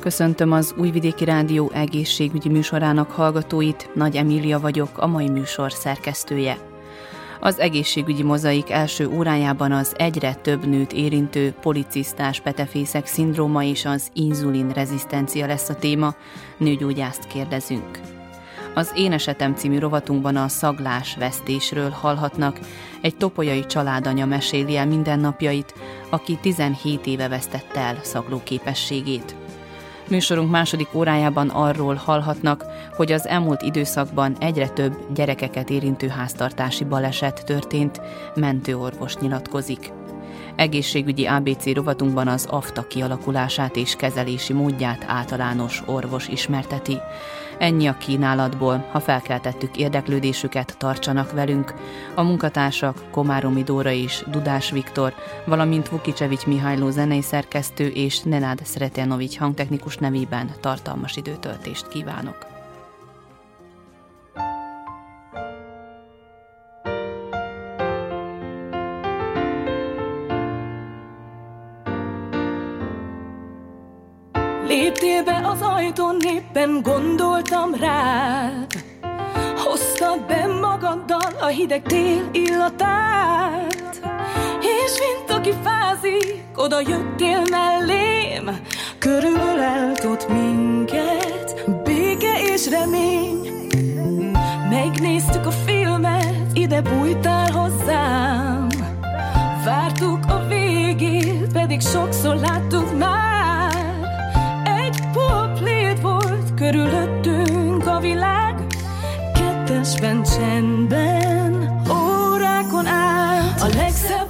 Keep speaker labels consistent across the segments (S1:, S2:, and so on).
S1: Köszöntöm az Újvidéki Rádió egészségügyi műsorának hallgatóit, Nagy Emília vagyok, a mai műsor szerkesztője. Az egészségügyi mozaik első órájában az egyre több nőt érintő policisztás petefészek szindróma és az inzulin rezisztencia lesz a téma, nőgyógyászt kérdezünk. Az Én esetem című rovatunkban a szaglás vesztésről hallhatnak. Egy topolyai családanya meséli el mindennapjait, aki 17 éve vesztette el szaglóképességét. Műsorunk második órájában arról hallhatnak, hogy az elmúlt időszakban egyre több gyerekeket érintő háztartási baleset történt, mentőorvos nyilatkozik. Egészségügyi ABC rovatunkban az afta kialakulását és kezelési módját általános orvos ismerteti. Ennyi a kínálatból, ha felkeltettük érdeklődésüket, tartsanak velünk. A munkatársak Komáromi Dóra és Dudás Viktor, valamint Vukicsevics Mihályló zenei szerkesztő és Nenád Szeretjanovics hangtechnikus nevében tartalmas időtöltést kívánok.
S2: Léptél be az ajtón, éppen gondoltam rád Hoztad be magaddal a hideg tél illatát. És mint aki fázik, oda jöttél mellém. Körülölelt ott minket, béke és remény. Megnéztük a filmet, ide bújtál hozzám. Vártuk a végét, pedig sokszor láttuk már Körülöttünk a világ. Kettesben csendben Órákon át. A legszebb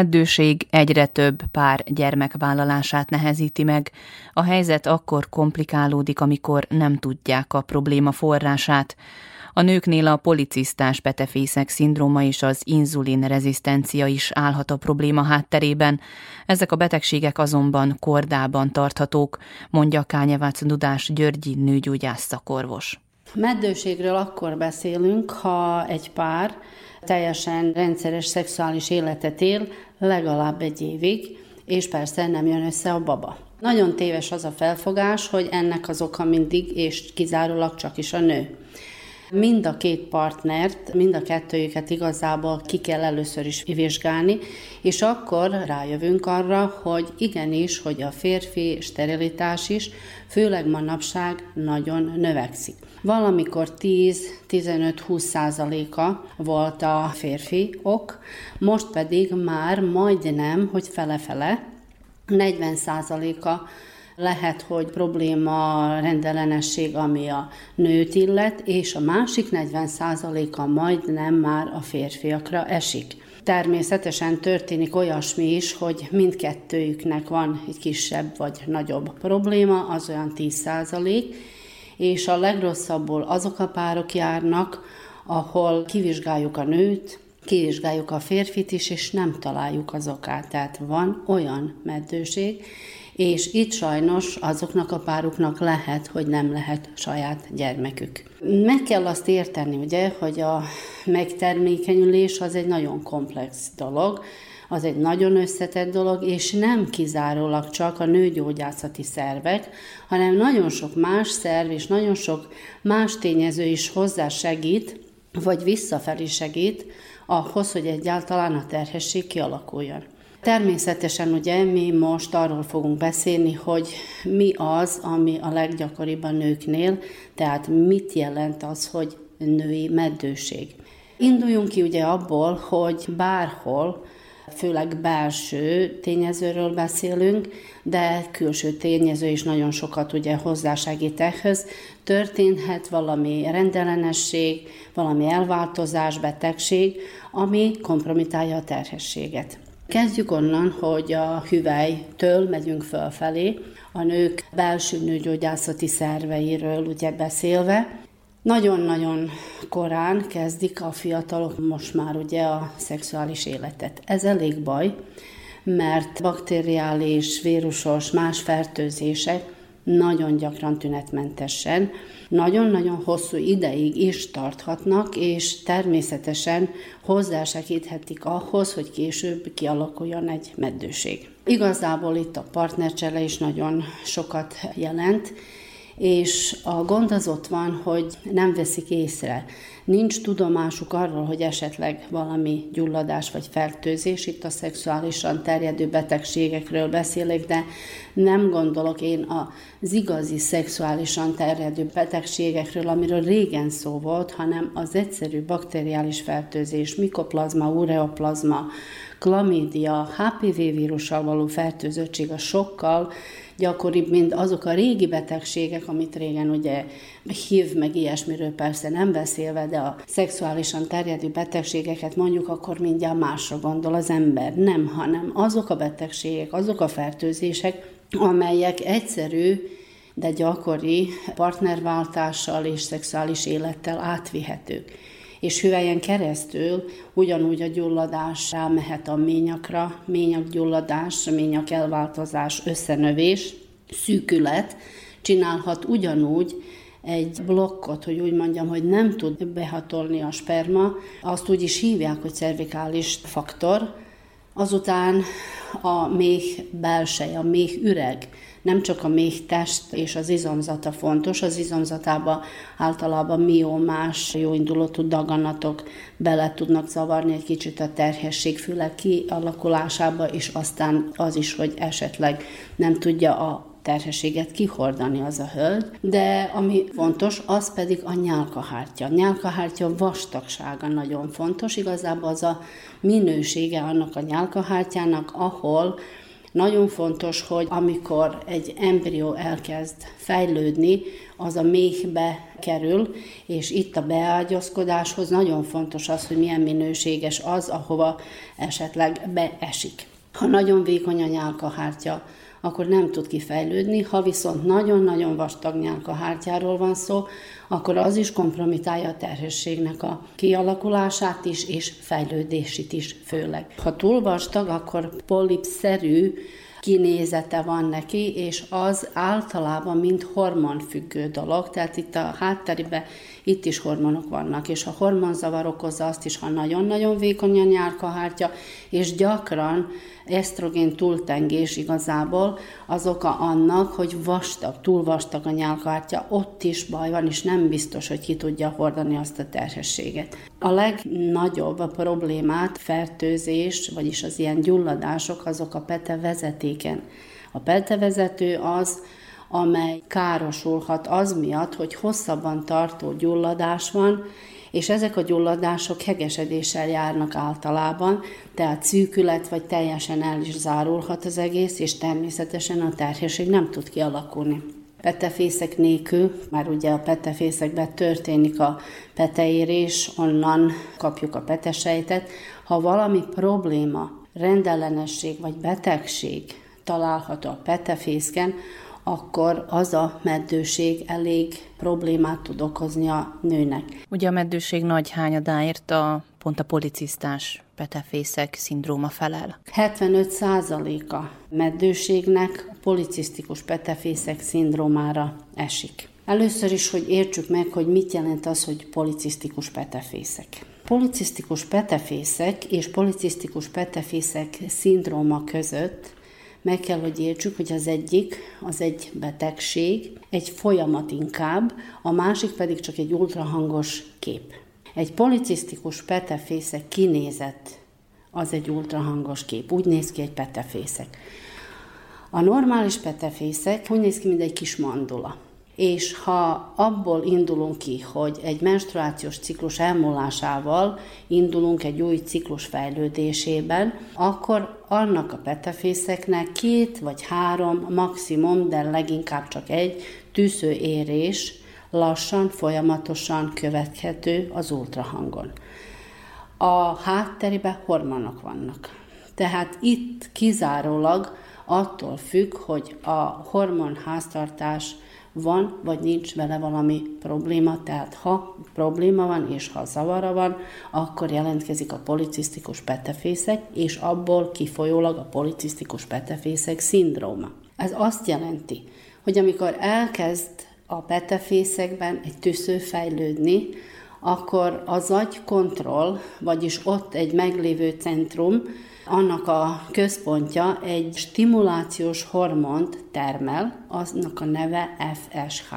S1: Meddőség egyre több pár gyermekvállalását nehezíti meg. A helyzet akkor komplikálódik, amikor nem tudják a probléma forrását. A nőknél a policisztás petefészek szindróma és az inzulin rezisztencia is állhat a probléma hátterében. Ezek a betegségek azonban kordában tarthatók, mondja Kányevác Dudás Györgyi nőgyógyász szakorvos.
S3: Meddőségről akkor beszélünk, ha egy pár teljesen rendszeres szexuális életet él legalább egy évig, és persze nem jön össze a baba. Nagyon téves az a felfogás, hogy ennek az oka mindig és kizárólag csak is a nő. Mind a két partnert, mind a kettőjüket igazából ki kell először is vizsgálni, és akkor rájövünk arra, hogy igenis, hogy a férfi sterilitás is, főleg manapság nagyon növekszik. Valamikor 10-15-20 százaléka volt a férfi ok, most pedig már majdnem, hogy fele-fele, 40 százaléka lehet, hogy probléma rendellenesség, ami a nőt illet, és a másik 40%-a majdnem már a férfiakra esik. Természetesen történik olyasmi is, hogy mindkettőjüknek van egy kisebb vagy nagyobb probléma, az olyan 10%, és a legrosszabbul azok a párok járnak, ahol kivizsgáljuk a nőt, kivizsgáljuk a férfit is, és nem találjuk az okát. Tehát van olyan meddőség, és itt sajnos azoknak a páruknak lehet, hogy nem lehet saját gyermekük. Meg kell azt érteni, ugye, hogy a megtermékenyülés az egy nagyon komplex dolog, az egy nagyon összetett dolog, és nem kizárólag csak a nőgyógyászati szervek, hanem nagyon sok más szerv és nagyon sok más tényező is hozzá segít, vagy visszafelé segít ahhoz, hogy egyáltalán a terhesség kialakuljon. Természetesen ugye mi most arról fogunk beszélni, hogy mi az, ami a leggyakoribb a nőknél, tehát mit jelent az, hogy női meddőség. Induljunk ki ugye abból, hogy bárhol, főleg belső tényezőről beszélünk, de külső tényező is nagyon sokat ugye hozzásegít ehhez. Történhet valami rendellenesség, valami elváltozás, betegség, ami kompromitálja a terhességet. Kezdjük onnan, hogy a hüvelytől megyünk fölfelé, a nők belső nőgyógyászati szerveiről ugye beszélve. Nagyon-nagyon korán kezdik a fiatalok most már ugye a szexuális életet. Ez elég baj, mert bakteriális, vírusos, más fertőzések nagyon gyakran tünetmentesen, nagyon-nagyon hosszú ideig is tarthatnak, és természetesen hozzásegíthetik ahhoz, hogy később kialakuljon egy meddőség. Igazából itt a partnercsele is nagyon sokat jelent, és a gond az ott van, hogy nem veszik észre. Nincs tudomásuk arról, hogy esetleg valami gyulladás vagy fertőzés, itt a szexuálisan terjedő betegségekről beszélek, de nem gondolok én az igazi szexuálisan terjedő betegségekről, amiről régen szó volt, hanem az egyszerű bakteriális fertőzés, mikoplazma, ureoplazma, klamídia, HPV vírussal való fertőzöttség a sokkal gyakoribb, mint azok a régi betegségek, amit régen ugye hív meg ilyesmiről persze nem beszélve, de a szexuálisan terjedő betegségeket mondjuk, akkor mindjárt másra gondol az ember. Nem, hanem azok a betegségek, azok a fertőzések, amelyek egyszerű, de gyakori partnerváltással és szexuális élettel átvihetők és hüvelyen keresztül ugyanúgy a gyulladás rámehet a ményakra, ményakgyulladás, ményak elváltozás, összenövés, szűkület, csinálhat ugyanúgy egy blokkot, hogy úgy mondjam, hogy nem tud behatolni a sperma, azt úgy is hívják, hogy cervikális faktor, azután a méh belseje, a méh üreg, nem csak a méh test és az izomzata fontos, az izomzatába általában miomás, jóindulatú daganatok bele tudnak zavarni egy kicsit a terhesség, főleg kialakulásába, és aztán az is, hogy esetleg nem tudja a terhességet kihordani az a hölgy, de ami fontos, az pedig a nyálkahártya. A nyálkahártya vastagsága nagyon fontos, igazából az a minősége annak a nyálkahártyának, ahol nagyon fontos, hogy amikor egy embrió elkezd fejlődni, az a méhbe kerül, és itt a beágyazkodáshoz nagyon fontos az, hogy milyen minőséges az, ahova esetleg beesik. Ha nagyon vékony a nyálkahártya, akkor nem tud kifejlődni. Ha viszont nagyon-nagyon vastag nyálkahártyáról van szó, akkor az is kompromitálja a terhességnek a kialakulását is, és fejlődését is főleg. Ha túl vastag, akkor polipszerű kinézete van neki, és az általában mind hormonfüggő dolog, tehát itt a hátterében itt is hormonok vannak, és a hormonzavar okozza azt is, ha nagyon-nagyon vékony a nyálkahártya, és gyakran esztrogén túltengés igazából az oka annak, hogy vastag, túl vastag a nyálkahártya, ott is baj van, és nem biztos, hogy ki tudja hordani azt a terhességet. A legnagyobb a problémát, fertőzés, vagyis az ilyen gyulladások, azok a pete vezetéken. A petevezető az, amely károsulhat az miatt, hogy hosszabban tartó gyulladás van, és ezek a gyulladások hegesedéssel járnak általában, tehát szűkület vagy teljesen el is zárulhat az egész, és természetesen a terhesség nem tud kialakulni. Petefészek nélkül, már ugye a petefészekben történik a peteérés, onnan kapjuk a petesejtet. Ha valami probléma, rendellenesség vagy betegség található a petefészken, akkor az a meddőség elég problémát tud okozni a nőnek.
S1: Ugye a meddőség nagy hányadáért a pont a policisztás petefészek szindróma felel.
S3: 75%-a meddőségnek a policisztikus petefészek szindrómára esik. Először is, hogy értsük meg, hogy mit jelent az, hogy policisztikus petefészek. Policisztikus petefészek és policisztikus petefészek szindróma között meg kell, hogy értsük, hogy az egyik az egy betegség, egy folyamat inkább, a másik pedig csak egy ultrahangos kép. Egy policisztikus petefészek kinézet az egy ultrahangos kép. Úgy néz ki egy petefészek. A normális petefészek úgy néz ki, mint egy kis mandula. És ha abból indulunk ki, hogy egy menstruációs ciklus elmúlásával indulunk egy új ciklus fejlődésében, akkor annak a petefészeknek két vagy három maximum, de leginkább csak egy tűző érés lassan, folyamatosan követhető az ultrahangon. A hátterében hormonok vannak. Tehát itt kizárólag attól függ, hogy a hormonháztartás van, vagy nincs vele valami probléma, tehát ha probléma van, és ha zavara van, akkor jelentkezik a policisztikus petefészek, és abból kifolyólag a policisztikus petefészek szindróma. Ez azt jelenti, hogy amikor elkezd a petefészekben egy tüsző fejlődni, akkor az agykontroll, vagyis ott egy meglévő centrum, annak a központja egy stimulációs hormont termel, aznak a neve FSH.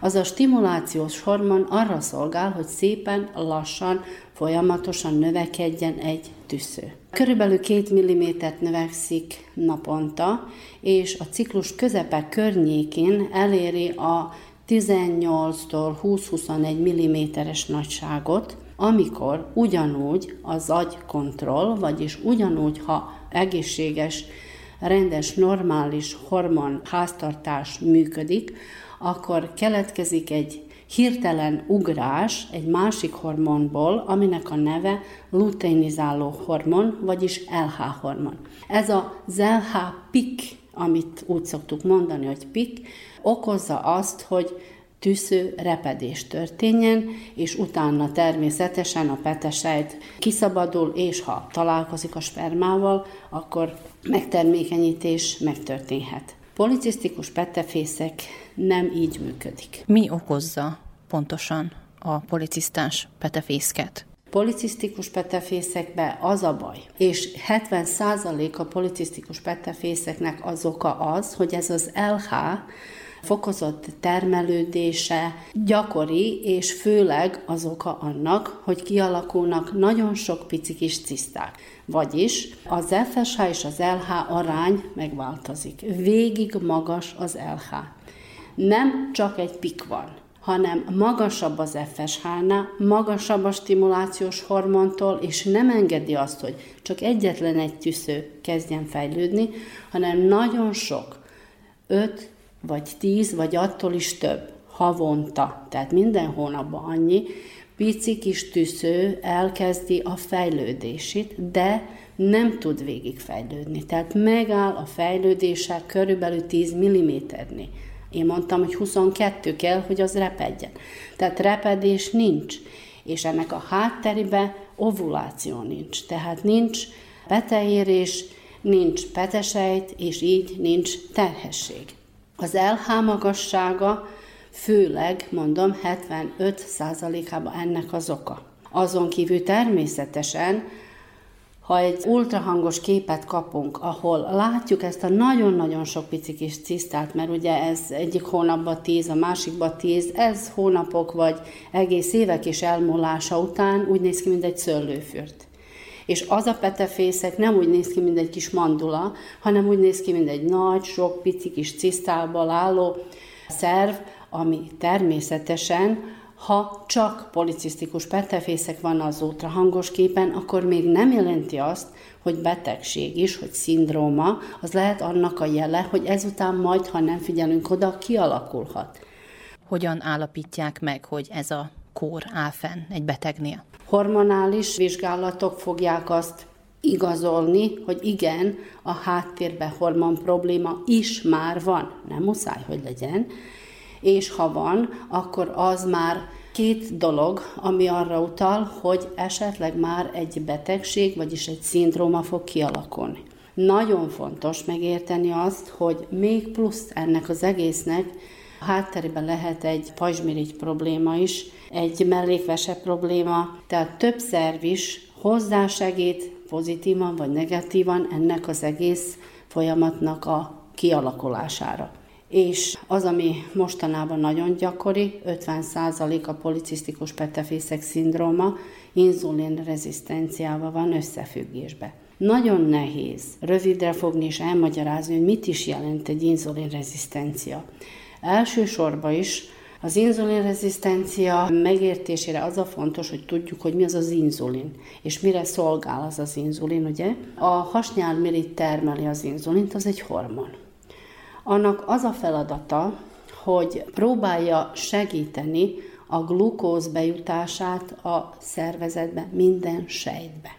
S3: Az a stimulációs hormon arra szolgál, hogy szépen, lassan, folyamatosan növekedjen egy tüsző. Körülbelül 2 mm növekszik naponta, és a ciklus közepe környékén eléri a 18-tól 20-21 mm-es nagyságot, amikor ugyanúgy az agykontroll, vagyis ugyanúgy, ha egészséges, rendes, normális hormon háztartás működik, akkor keletkezik egy hirtelen ugrás egy másik hormonból, aminek a neve luteinizáló hormon, vagyis LH hormon. Ez az LH pik, amit úgy szoktuk mondani, hogy pik, okozza azt, hogy tűző repedés történjen, és utána természetesen a petesejt kiszabadul, és ha találkozik a spermával, akkor megtermékenyítés megtörténhet. Policisztikus petefészek nem így működik.
S1: Mi okozza pontosan a policisztás petefészket?
S3: policisztikus petefészekbe az a baj, és 70% a policisztikus petefészeknek az oka az, hogy ez az LH, fokozott termelődése gyakori, és főleg az oka annak, hogy kialakulnak nagyon sok pici kis ciszták. Vagyis az FSH és az LH arány megváltozik. Végig magas az LH. Nem csak egy pik van, hanem magasabb az FSH-nál, magasabb a stimulációs hormontól, és nem engedi azt, hogy csak egyetlen egy tűző kezdjen fejlődni, hanem nagyon sok, 5, vagy 10, vagy attól is több havonta, tehát minden hónapban annyi pici kis tűző elkezdi a fejlődését, de nem tud végigfejlődni. Tehát megáll a fejlődése körülbelül 10 mm-nél. Én mondtam, hogy 22 kell, hogy az repedjen. Tehát repedés nincs. És ennek a hátteribe ovuláció nincs. Tehát nincs peteérés, nincs petesejt, és így nincs terhesség. Az LH magassága főleg, mondom, 75%-ában ennek az oka. Azon kívül természetesen ha egy ultrahangos képet kapunk, ahol látjuk ezt a nagyon-nagyon sok pici kis cisztát, mert ugye ez egyik hónapban tíz, a másikban tíz, ez hónapok vagy egész évek is elmúlása után úgy néz ki, mint egy szőlőfürt. És az a petefészek nem úgy néz ki, mint egy kis mandula, hanem úgy néz ki, mint egy nagy, sok pici kis cisztából álló szerv, ami természetesen ha csak policisztikus petefészek van az ultrahangos képen, akkor még nem jelenti azt, hogy betegség is, hogy szindróma, az lehet annak a jele, hogy ezután majd, ha nem figyelünk oda, kialakulhat.
S1: Hogyan állapítják meg, hogy ez a kór áll fenn egy betegnél?
S3: Hormonális vizsgálatok fogják azt igazolni, hogy igen, a háttérben hormon probléma is már van. Nem muszáj, hogy legyen, és ha van, akkor az már két dolog, ami arra utal, hogy esetleg már egy betegség, vagyis egy szindróma fog kialakulni. Nagyon fontos megérteni azt, hogy még plusz ennek az egésznek a hátterében lehet egy pajzsmirigy probléma is, egy mellékvese probléma, tehát több szerv is hozzásegít pozitívan vagy negatívan ennek az egész folyamatnak a kialakulására és az, ami mostanában nagyon gyakori, 50% a policisztikus petefészek szindróma inzulin rezisztenciával van összefüggésbe. Nagyon nehéz rövidre fogni és elmagyarázni, hogy mit is jelent egy inzulin rezisztencia. Elsősorban is az inzulinrezisztencia megértésére az a fontos, hogy tudjuk, hogy mi az az inzulin, és mire szolgál az az inzulin, ugye? A hasnyálmirigy termeli az inzulint, az egy hormon annak az a feladata, hogy próbálja segíteni a glukóz bejutását a szervezetbe, minden sejtbe.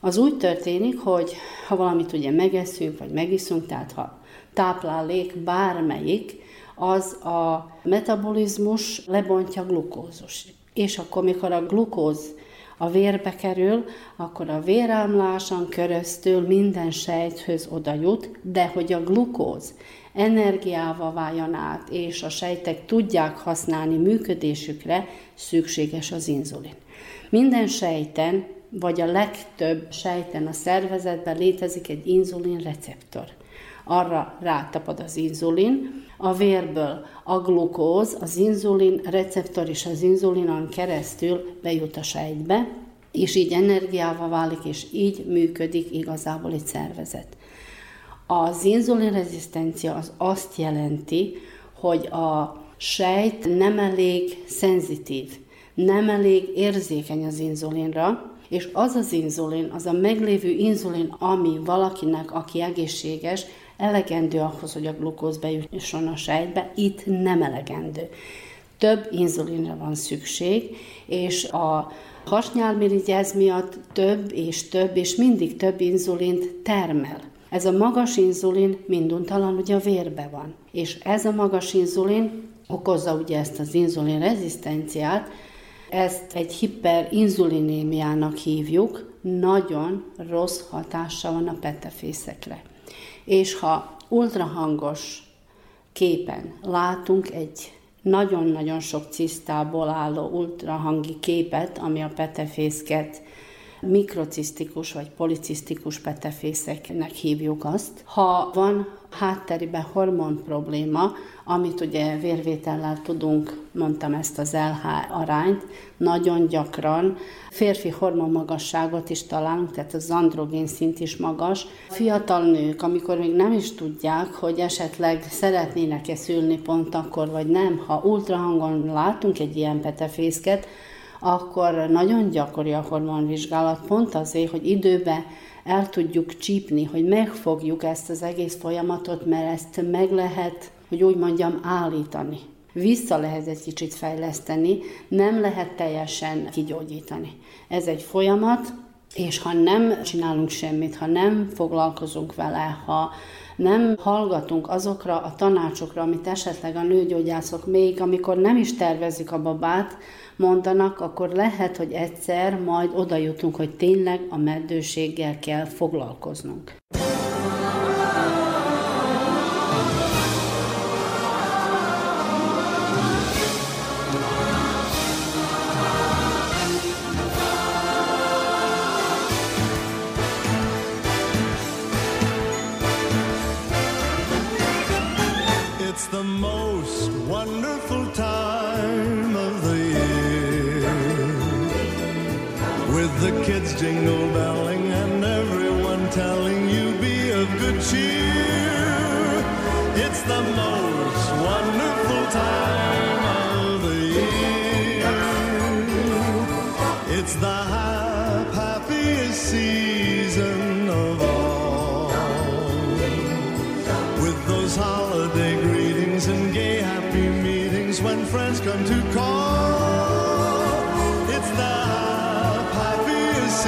S3: Az úgy történik, hogy ha valamit ugye megeszünk, vagy megiszunk, tehát ha táplálék bármelyik, az a metabolizmus lebontja glukózus. És akkor, mikor a glukóz a vérbe kerül, akkor a vérámláson keresztül minden sejthöz oda jut, de hogy a glukóz energiával váljon át, és a sejtek tudják használni működésükre, szükséges az inzulin. Minden sejten, vagy a legtöbb sejten a szervezetben létezik egy inzulin receptor. Arra rátapad az inzulin, a vérből a glukóz, az inzulin receptor és az inzulinon keresztül bejut a sejtbe, és így energiával válik, és így működik igazából egy szervezet. Az inzulinrezisztencia az azt jelenti, hogy a sejt nem elég szenzitív, nem elég érzékeny az inzulinra, és az az inzulin, az a meglévő inzulin, ami valakinek, aki egészséges, elegendő ahhoz, hogy a glukóz bejusson a sejtbe, itt nem elegendő. Több inzulinra van szükség, és a hasnyálmirigy miatt több és több, és mindig több inzulint termel. Ez a magas inzulin minduntalan ugye a vérbe van, és ez a magas inzulin okozza ugye ezt az inzulin rezisztenciát, ezt egy hiperinzulinémiának hívjuk, nagyon rossz hatása van a petefészekre. És ha ultrahangos képen látunk egy nagyon-nagyon sok cisztából álló ultrahangi képet, ami a petefészket mikrocisztikus vagy policisztikus petefészeknek hívjuk azt. Ha van hátteriben hormon probléma, amit ugye vérvétellel tudunk, mondtam ezt az LH arányt, nagyon gyakran férfi hormonmagasságot is találunk, tehát az androgén szint is magas. Fiatal nők, amikor még nem is tudják, hogy esetleg szeretnének-e szülni pont akkor, vagy nem, ha ultrahangon látunk egy ilyen petefészket, akkor nagyon gyakori a hormonvizsgálat, pont azért, hogy időben el tudjuk csípni, hogy megfogjuk ezt az egész folyamatot, mert ezt meg lehet, hogy úgy mondjam, állítani. vissza lehet egy kicsit fejleszteni, nem lehet teljesen kigyógyítani. Ez egy folyamat, és ha nem csinálunk semmit, ha nem foglalkozunk vele, ha nem hallgatunk azokra a tanácsokra, amit esetleg a nőgyógyászok még, amikor nem is tervezik a babát, mondanak, akkor lehet, hogy egyszer majd oda jutunk, hogy tényleg a meddőséggel kell foglalkoznunk.
S4: Jingle belling and everyone telling you be of good cheer. It's the most wonderful time of the year. It's the happiest season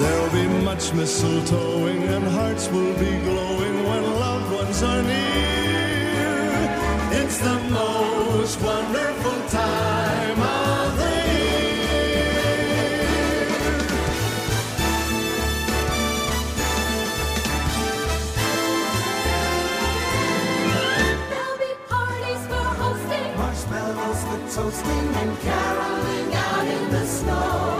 S4: of be much mistletoeing and hearts will be glowing when loved ones are near. It's the most wonderful time of the year.
S2: There'll be parties for hosting, marshmallows for toasting, and caroling out in the snow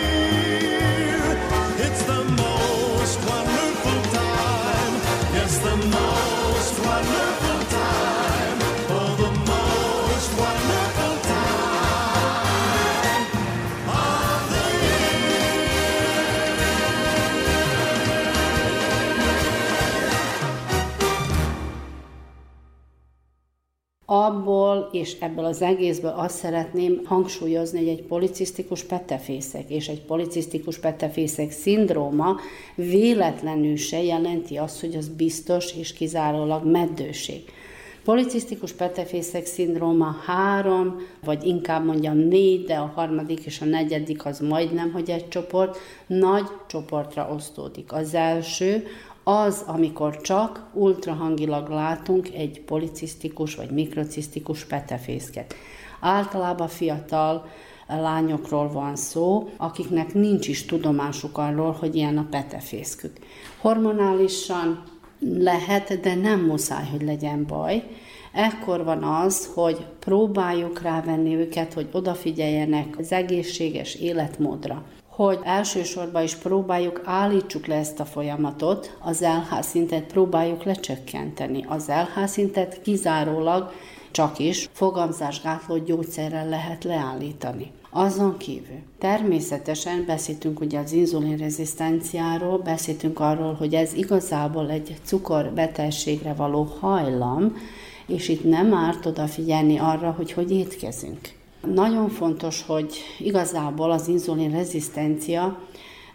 S4: The most wonderful
S3: Abból és ebből az egészből azt szeretném hangsúlyozni, hogy egy policisztikus petefészek és egy policisztikus petefészek szindróma véletlenül se jelenti azt, hogy az biztos és kizárólag meddőség. Policisztikus petefészek szindróma három, vagy inkább mondjam négy, de a harmadik és a negyedik az majdnem, hogy egy csoport, nagy csoportra osztódik. Az első az, amikor csak ultrahangilag látunk egy policisztikus vagy mikrocisztikus petefészket. Általában fiatal lányokról van szó, akiknek nincs is tudomásuk arról, hogy ilyen a petefészkük. Hormonálisan lehet, de nem muszáj, hogy legyen baj. Ekkor van az, hogy próbáljuk rávenni őket, hogy odafigyeljenek az egészséges életmódra hogy elsősorban is próbáljuk, állítsuk le ezt a folyamatot, az LH szintet próbáljuk lecsökkenteni. Az LH szintet kizárólag csak is fogamzásgátló gyógyszerrel lehet leállítani. Azon kívül természetesen beszéltünk ugye az inzulinrezisztenciáról, beszéltünk arról, hogy ez igazából egy cukorbetegségre való hajlam, és itt nem árt odafigyelni arra, hogy hogy étkezünk. Nagyon fontos, hogy igazából az inzulin rezisztencia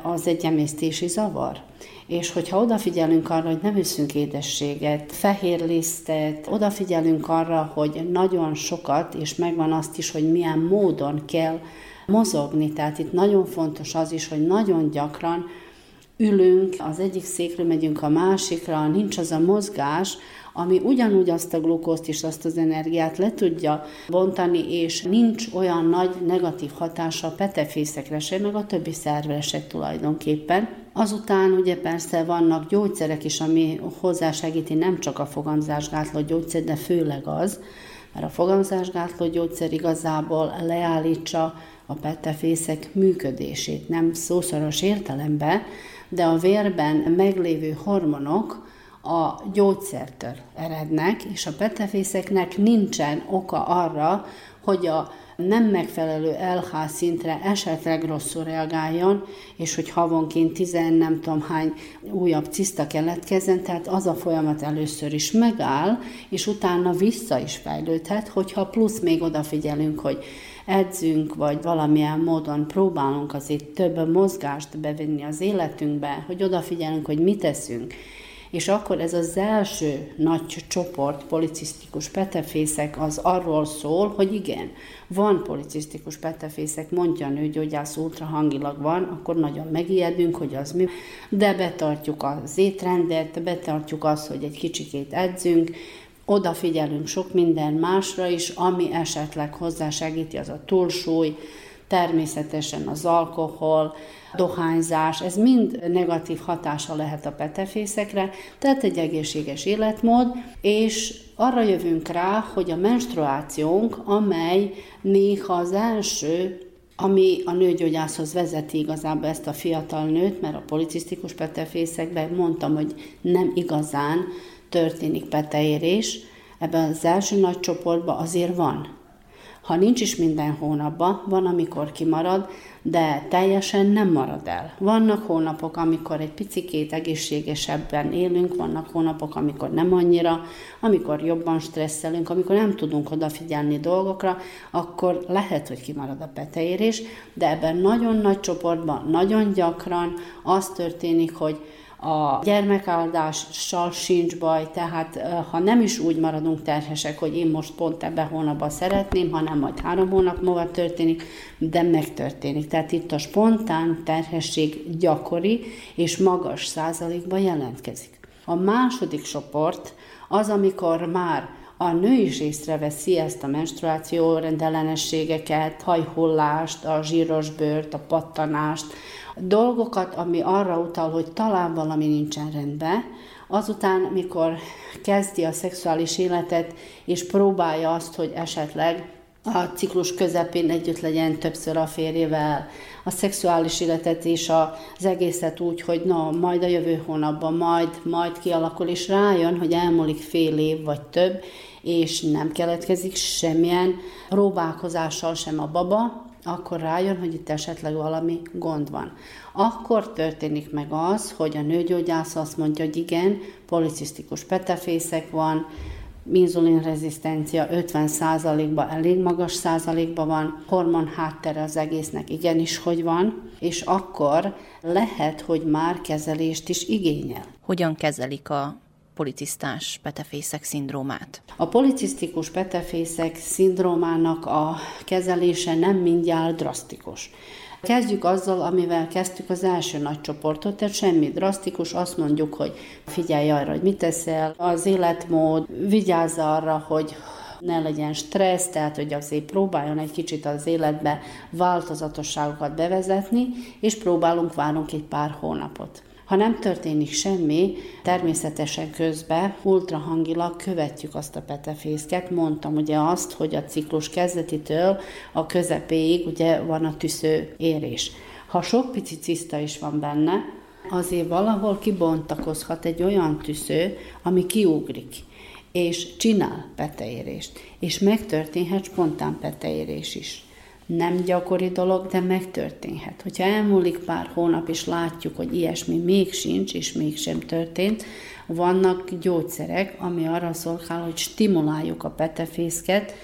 S3: az egy emésztési zavar. És hogyha odafigyelünk arra, hogy nem üszünk édességet, fehér lisztet, odafigyelünk arra, hogy nagyon sokat, és megvan azt is, hogy milyen módon kell mozogni. Tehát itt nagyon fontos az is, hogy nagyon gyakran ülünk, az egyik székről megyünk a másikra, nincs az a mozgás, ami ugyanúgy azt a glukózt és azt az energiát le tudja bontani, és nincs olyan nagy negatív hatása a petefészekre se, meg a többi szervre se tulajdonképpen. Azután ugye persze vannak gyógyszerek is, ami hozzásegíti nem csak a fogamzásgátló gyógyszer, de főleg az, mert a fogamzásgátló gyógyszer igazából leállítsa a petefészek működését, nem szószoros értelemben, de a vérben meglévő hormonok a gyógyszertől erednek, és a petefészeknek nincsen oka arra, hogy a nem megfelelő LH szintre esetleg rosszul reagáljon, és hogy havonként tizen nem tudom hány újabb ciszta keletkezzen, tehát az a folyamat először is megáll, és utána vissza is fejlődhet, hogyha plusz még odafigyelünk, hogy edzünk, vagy valamilyen módon próbálunk azért több mozgást bevenni az életünkbe, hogy odafigyelünk, hogy mit teszünk, és akkor ez az első nagy csoport policisztikus petefészek az arról szól, hogy igen, van policisztikus petefészek, mondja a nőgyógyász ultrahangilag van, akkor nagyon megijedünk, hogy az mi, de betartjuk az étrendet, betartjuk azt, hogy egy kicsikét edzünk, odafigyelünk sok minden másra is, ami esetleg hozzásegíti, az a túlsúly, természetesen az alkohol, dohányzás, ez mind negatív hatása lehet a petefészekre, tehát egy egészséges életmód, és arra jövünk rá, hogy a menstruációnk, amely néha az első ami a nőgyógyászhoz vezeti igazából ezt a fiatal nőt, mert a policisztikus petefészekben mondtam, hogy nem igazán történik peteérés, ebben az első nagy csoportban azért van. Ha nincs is minden hónapban, van, amikor kimarad, de teljesen nem marad el. Vannak hónapok, amikor egy picikét egészségesebben élünk, vannak hónapok, amikor nem annyira, amikor jobban stresszelünk, amikor nem tudunk odafigyelni dolgokra, akkor lehet, hogy kimarad a peteérés, de ebben nagyon nagy csoportban, nagyon gyakran az történik, hogy a gyermekáldással sincs baj, tehát ha nem is úgy maradunk terhesek, hogy én most pont ebben hónapban szeretném, hanem majd három hónap múlva történik, de megtörténik. Tehát itt a spontán terhesség gyakori és magas százalékban jelentkezik. A második csoport az, amikor már a nő is észreveszi ezt a menstruáció rendellenességeket, hajhullást, a zsíros bőrt, a pattanást, dolgokat, ami arra utal, hogy talán valami nincsen rendben, azután, mikor kezdi a szexuális életet, és próbálja azt, hogy esetleg a ciklus közepén együtt legyen többször a férjével, a szexuális életet és az egészet úgy, hogy na, majd a jövő hónapban, majd, majd kialakul, és rájön, hogy elmúlik fél év vagy több, és nem keletkezik semmilyen próbálkozással sem a baba, akkor rájön, hogy itt esetleg valami gond van. Akkor történik meg az, hogy a nőgyógyász azt mondja, hogy igen, policisztikus petefészek van, inzulinrezisztencia 50%-ban elég magas százalékban van, hormon háttere az egésznek igenis, hogy van, és akkor lehet, hogy már kezelést is igényel.
S1: Hogyan kezelik a policisztás petefészek szindrómát?
S3: A policisztikus petefészek szindrómának a kezelése nem mindjárt drasztikus. Kezdjük azzal, amivel kezdtük az első nagy csoportot, tehát semmi drasztikus, azt mondjuk, hogy figyelj arra, hogy mit teszel, az életmód, vigyázz arra, hogy ne legyen stressz, tehát hogy azért próbáljon egy kicsit az életbe változatosságokat bevezetni, és próbálunk, várunk egy pár hónapot. Ha nem történik semmi, természetesen közben ultrahangilag követjük azt a petefészket. Mondtam ugye azt, hogy a ciklus kezdetitől a közepéig ugye van a tüsző érés. Ha sok pici ciszta is van benne, azért valahol kibontakozhat egy olyan tüsző, ami kiugrik és csinál peteérést, és megtörténhet spontán peteérés is nem gyakori dolog, de megtörténhet. Hogyha elmúlik pár hónap, és látjuk, hogy ilyesmi még sincs, és mégsem történt, vannak gyógyszerek, ami arra szolgál, hogy stimuláljuk a petefészket,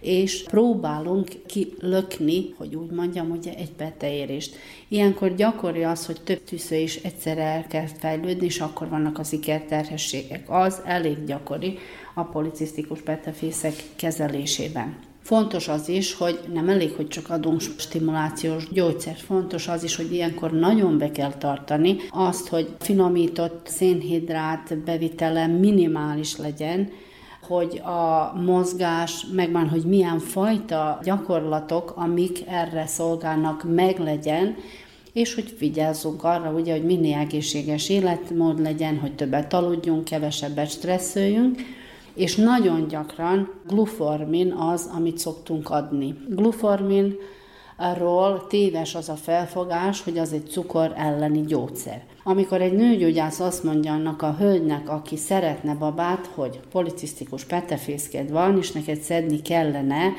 S3: és próbálunk kilökni, hogy úgy mondjam, ugye egy beteérést. Ilyenkor gyakori az, hogy több tűző is egyszerre elkezd fejlődni, és akkor vannak az ikerterhességek. Az elég gyakori a policisztikus petefészek kezelésében. Fontos az is, hogy nem elég, hogy csak adunk stimulációs gyógyszert, fontos az is, hogy ilyenkor nagyon be kell tartani azt, hogy finomított szénhidrát bevitele minimális legyen, hogy a mozgás, megvan, hogy milyen fajta gyakorlatok, amik erre szolgálnak, meglegyen, és hogy vigyázzunk arra, ugye, hogy minél egészséges életmód legyen, hogy többet aludjunk, kevesebbet stresszoljunk, és nagyon gyakran gluformin az, amit szoktunk adni. Gluformin arról téves az a felfogás, hogy az egy cukor elleni gyógyszer. Amikor egy nőgyógyász azt mondja annak a hölgynek, aki szeretne babát, hogy policisztikus petefészked van, és neked szedni kellene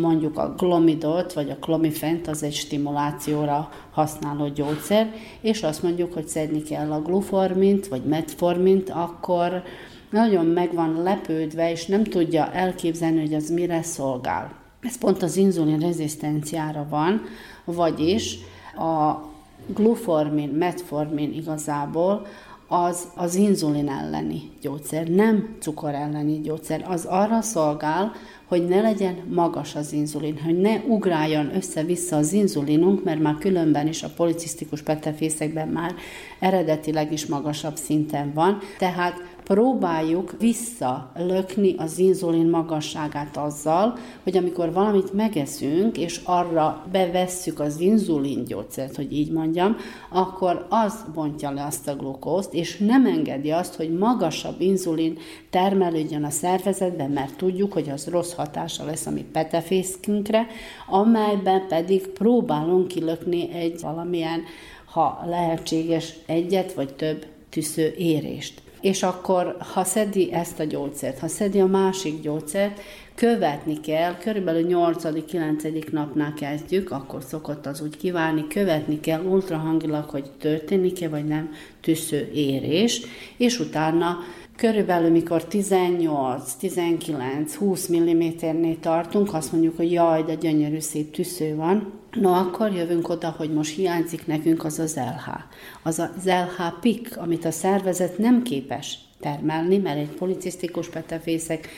S3: mondjuk a glomidot, vagy a klomifent, az egy stimulációra használó gyógyszer, és azt mondjuk, hogy szedni kell a gluformint, vagy metformint, akkor nagyon meg van lepődve, és nem tudja elképzelni, hogy az mire szolgál. Ez pont az inzulin rezisztenciára van, vagyis a gluformin, metformin igazából az az inzulin elleni gyógyszer, nem cukor elleni gyógyszer. Az arra szolgál, hogy ne legyen magas az inzulin, hogy ne ugráljon össze-vissza az inzulinunk, mert már különben is a policisztikus petefészekben már eredetileg is magasabb szinten van. Tehát próbáljuk visszalökni az inzulin magasságát azzal, hogy amikor valamit megeszünk, és arra bevesszük az inzulin gyógyszert, hogy így mondjam, akkor az bontja le azt a glukózt, és nem engedi azt, hogy magasabb inzulin termelődjön a szervezetben, mert tudjuk, hogy az rossz hatása lesz a mi petefészkünkre, amelyben pedig próbálunk kilökni egy valamilyen, ha lehetséges, egyet vagy több tüsző érést és akkor, ha szedi ezt a gyógyszert, ha szedi a másik gyógyszert, követni kell, körülbelül 8.-9. napnál kezdjük, akkor szokott az úgy kiválni, követni kell ultrahangilag, hogy történik-e vagy nem tüsző érés, és utána Körülbelül, mikor 18, 19, 20 mm-nél tartunk, azt mondjuk, hogy jaj, de gyönyörű szép tüsző van, no akkor jövünk oda, hogy most hiányzik nekünk az az LH. Az az LH pik, amit a szervezet nem képes termelni, mert egy policisztikus petefészek,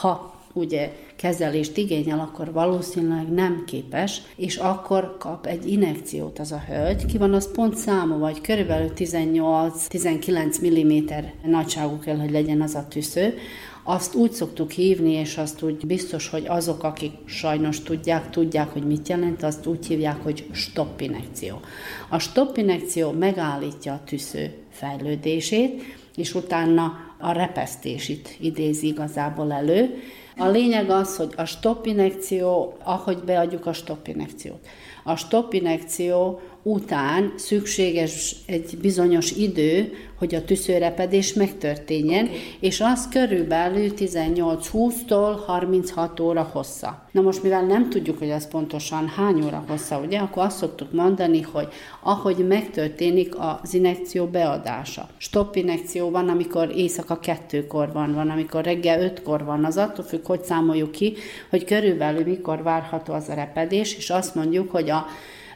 S3: ha ugye kezelést igényel, akkor valószínűleg nem képes, és akkor kap egy inekciót az a hölgy. Ki van az pont számú, vagy körülbelül 18-19 mm nagyságú kell, hogy legyen az a tüsző, azt úgy szoktuk hívni, és azt úgy biztos, hogy azok, akik sajnos tudják, tudják, hogy mit jelent, azt úgy hívják, hogy stoppinekció. A stoppinekció megállítja a tüsző fejlődését, és utána a repesztését idézi igazából elő, a lényeg az, hogy a stoppinekció, ahogy beadjuk a stoppinekciót. A stoppinekció után szükséges egy bizonyos idő, hogy a tüszőrepedés megtörténjen, okay. és az körülbelül 18-20-tól 36 óra hossza. Na most, mivel nem tudjuk, hogy az pontosan hány óra hossza, ugye, akkor azt szoktuk mondani, hogy ahogy megtörténik az inekció beadása. Stop inekció van, amikor éjszaka kettőkor van, van, amikor reggel ötkor van, az attól függ, hogy számoljuk ki, hogy körülbelül mikor várható az a repedés, és azt mondjuk, hogy a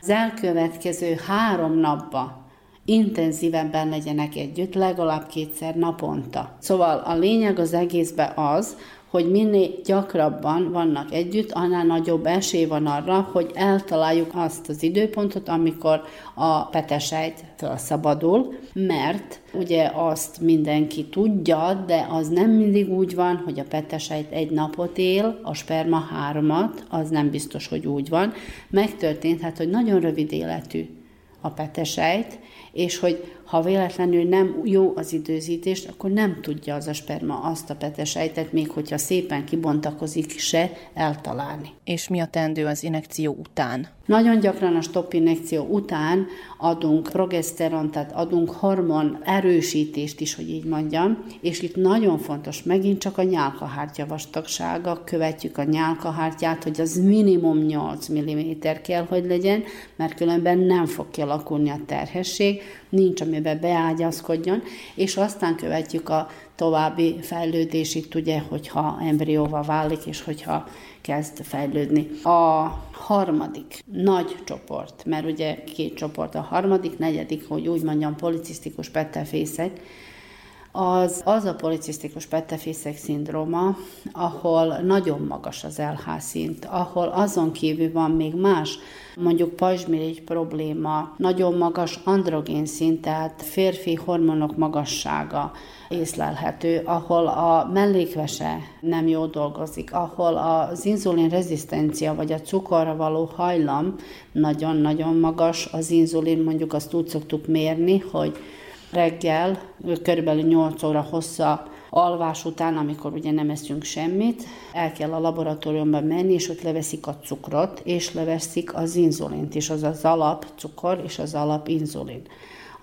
S3: az elkövetkező három napba intenzívebben legyenek együtt, legalább kétszer naponta. Szóval a lényeg az egészben az, hogy minél gyakrabban vannak együtt, annál nagyobb esély van arra, hogy eltaláljuk azt az időpontot, amikor a petesejt felszabadul, mert ugye azt mindenki tudja, de az nem mindig úgy van, hogy a petesejt egy napot él, a sperma háromat, az nem biztos, hogy úgy van. Megtörtént, hát, hogy nagyon rövid életű a petesejt, és hogy ha véletlenül nem jó az időzítés, akkor nem tudja az a sperma azt a petesejtet, még hogyha szépen kibontakozik, se eltalálni.
S1: És mi a tendő az inekció után?
S3: Nagyon gyakran a stop inekció után adunk progeszteron, tehát adunk hormon erősítést is, hogy így mondjam, és itt nagyon fontos megint csak a nyálkahártya vastagsága, követjük a nyálkahártyát, hogy az minimum 8 mm kell, hogy legyen, mert különben nem fog kialakulni a terhesség, nincs, amiben beágyazkodjon, és aztán követjük a további fejlődését, ugye, hogyha embrióval válik, és hogyha kezd fejlődni. A harmadik nagy csoport, mert ugye két csoport, a harmadik, negyedik, hogy úgy mondjam, policisztikus petefészek, az, az a policisztikus petefészek szindróma, ahol nagyon magas az LH szint, ahol azon kívül van még más, mondjuk pajzsmirigy probléma, nagyon magas androgén szint, tehát férfi hormonok magassága észlelhető, ahol a mellékvese nem jól dolgozik, ahol az inzulin rezisztencia vagy a cukorra való hajlam nagyon-nagyon magas, az inzulin mondjuk azt úgy szoktuk mérni, hogy reggel, körülbelül 8 óra hossza alvás után, amikor ugye nem eszünk semmit, el kell a laboratóriumba menni, és ott leveszik a cukrot, és leveszik az inzulint is, az az alapcukor és az alapinzulin.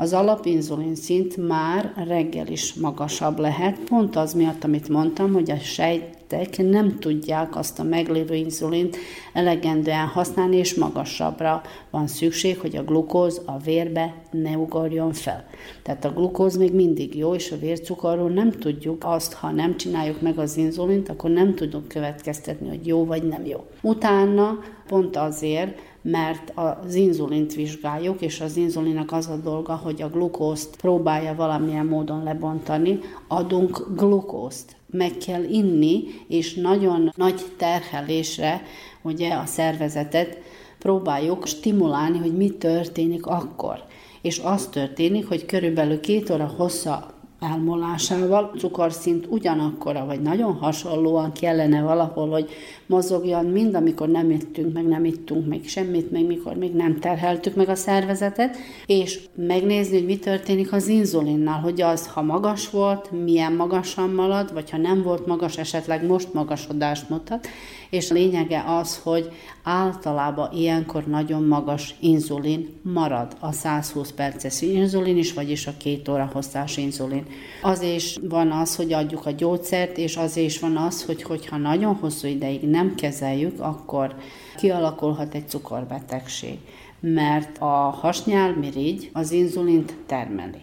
S3: Az alapinzulin szint már reggel is magasabb lehet, pont az miatt, amit mondtam, hogy a sejtek nem tudják azt a meglévő inzulint elegendően használni, és magasabbra van szükség, hogy a glukóz a vérbe ne ugorjon fel. Tehát a glukóz még mindig jó, és a vércukorról nem tudjuk azt, ha nem csináljuk meg az inzulint, akkor nem tudunk következtetni, hogy jó vagy nem jó. Utána pont azért, mert az inzulint vizsgáljuk, és az inzulinnak az a dolga, hogy a glukózt próbálja valamilyen módon lebontani, adunk glukózt. Meg kell inni, és nagyon nagy terhelésre ugye a szervezetet próbáljuk stimulálni, hogy mi történik akkor. És az történik, hogy körülbelül két óra hossza elmolásával cukorszint ugyanakkora, vagy nagyon hasonlóan kellene valahol, hogy mozogjon, mind amikor nem ittünk, meg nem ittunk még semmit, meg mikor még nem terheltük meg a szervezetet, és megnézni, hogy mi történik az inzulinnal, hogy az, ha magas volt, milyen magasan marad, vagy ha nem volt magas, esetleg most magasodást mutat, és a lényege az, hogy általában ilyenkor nagyon magas inzulin marad a 120 perces inzulin is, vagyis a két óra hosszás inzulin. Az is van az, hogy adjuk a gyógyszert, és az is van az, hogy hogyha nagyon hosszú ideig nem kezeljük, akkor kialakulhat egy cukorbetegség, mert a hasnyálmirigy az inzulint termeli.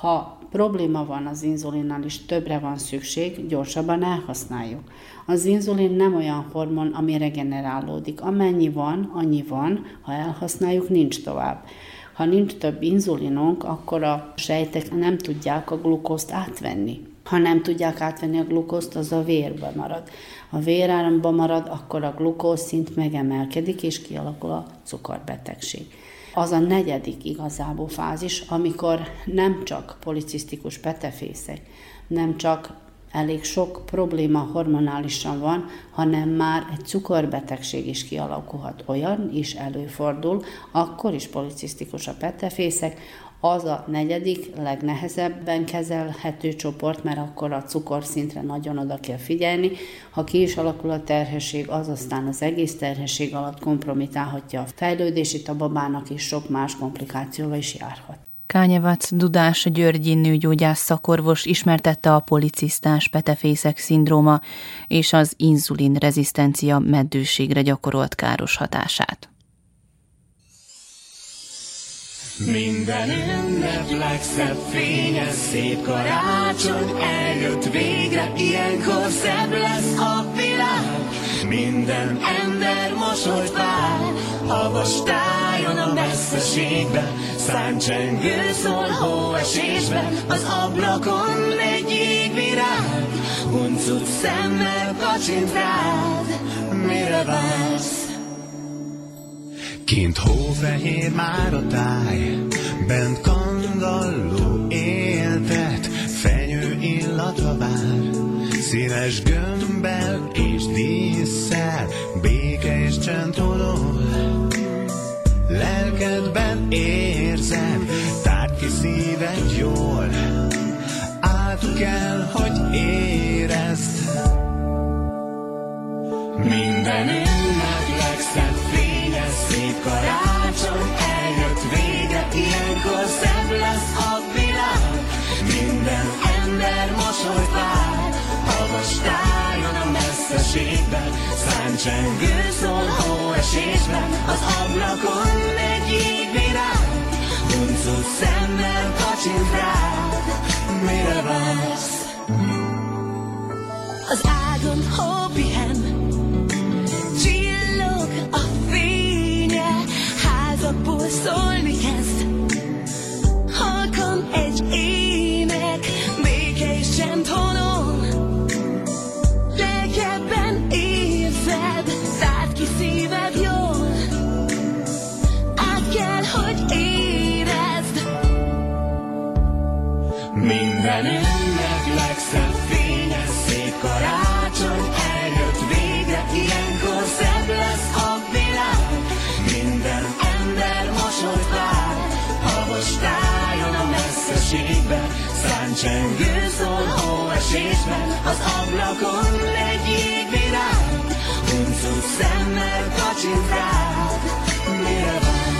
S3: Ha probléma van az inzulinnal, és többre van szükség, gyorsabban elhasználjuk. Az inzulin nem olyan hormon, ami regenerálódik. Amennyi van, annyi van, ha elhasználjuk, nincs tovább. Ha nincs több inzulinunk, akkor a sejtek nem tudják a glukózt átvenni. Ha nem tudják átvenni a glukózt, az a vérbe marad. Ha véráramba marad, akkor a glukóz szint megemelkedik, és kialakul a cukorbetegség. Az a negyedik igazából fázis, amikor nem csak policisztikus petefészek, nem csak elég sok probléma hormonálisan van, hanem már egy cukorbetegség is kialakulhat. Olyan is előfordul, akkor is policisztikus a petefészek, az a negyedik, legnehezebben kezelhető csoport, mert akkor a cukorszintre nagyon oda kell figyelni. Ha ki is alakul a terhesség, az aztán az egész terhesség alatt kompromitálhatja a fejlődését a babának, és sok más komplikációval is járhat.
S1: Kányevac Dudás Györgyi nőgyógyász szakorvos ismertette a policisztás petefészek szindróma és az inzulin rezisztencia meddőségre gyakorolt káros hatását.
S2: Minden ünnep legszebb fényes, szép karácsony eljött végre, ilyenkor szebb lesz a világ. Minden ember mosolyt vár, havastáljon a messzeségbe, száncsengő szól hóesésbe, az ablakon egy jégvirág, huncut szemmel kacsint rád, mire vársz?
S4: Kint hófehér már a táj, bent kandalló éltet, fenyő illata vár, színes gömbbel és díszsel, béke és csend. Lelkedben érzed, tárd ki szíved jól, át kell, hogy érezd.
S2: Minden ünnep legszebb karácsony eljött vége, ilyenkor szebb lesz a világ. Minden ember mosolyt vár, havastáljon a messzeségben, száncsengő szól hóesésben, az ablakon egy jégvirág, huncut szemmel kacsint rád, mire vársz? Az ágon hó was only közösségben,
S5: száncsengő szól hóesésben, az ablakon legyék virág, uncut szemmel kacsint rád, mire vár?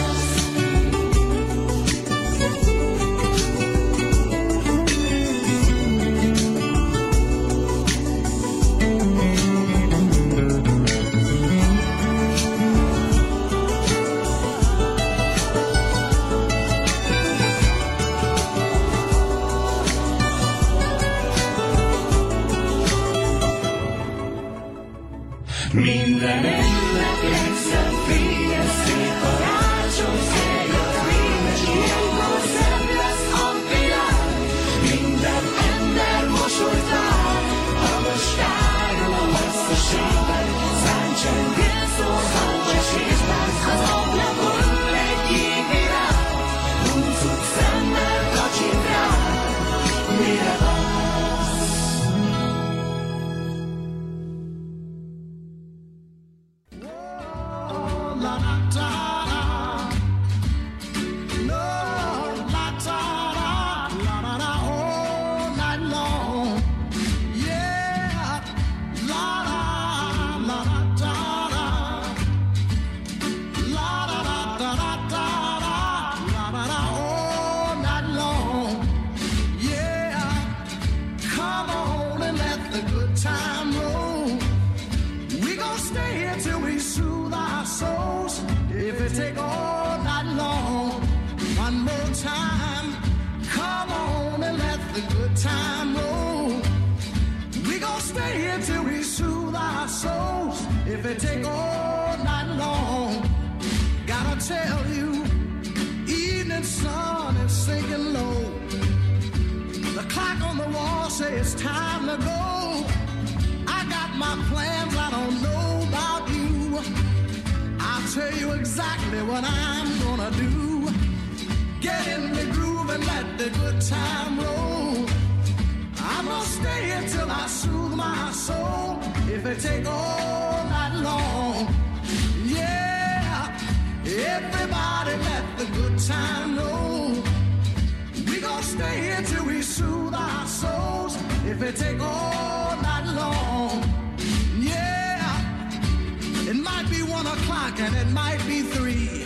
S6: Might be one o'clock and it might be three.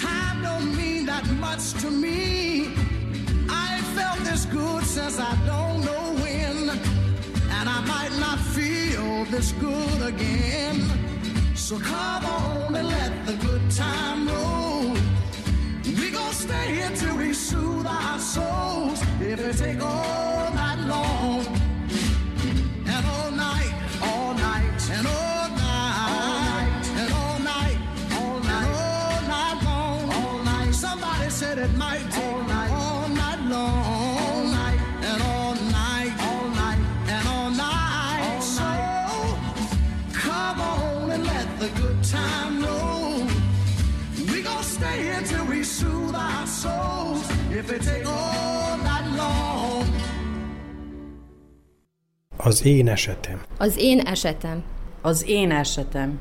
S6: Time don't mean that much to me. I ain't felt this good since I don't know when, and I might not feel this good again. So come on and let the good time roll. We gon' stay here till we soothe our souls. If it take all night
S7: Az én esetem.
S8: Az én esetem.
S9: Az én esetem.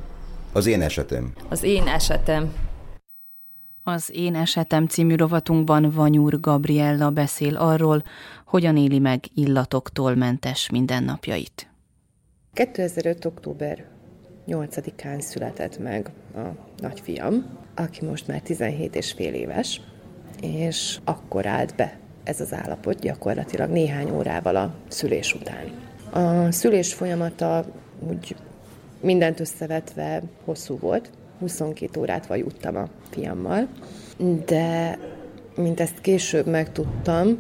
S10: Az én esetem.
S8: Az én esetem.
S1: Az Én esetem című rovatunkban Vanyúr Gabriella beszél arról, hogyan éli meg illatoktól mentes mindennapjait.
S11: 2005. október 8-án született meg a nagyfiam, aki most már 17 és fél éves, és akkor állt be ez az állapot gyakorlatilag néhány órával a szülés után. A szülés folyamata úgy mindent összevetve hosszú volt, 22 órát vajuttam a fiammal, de mint ezt később megtudtam,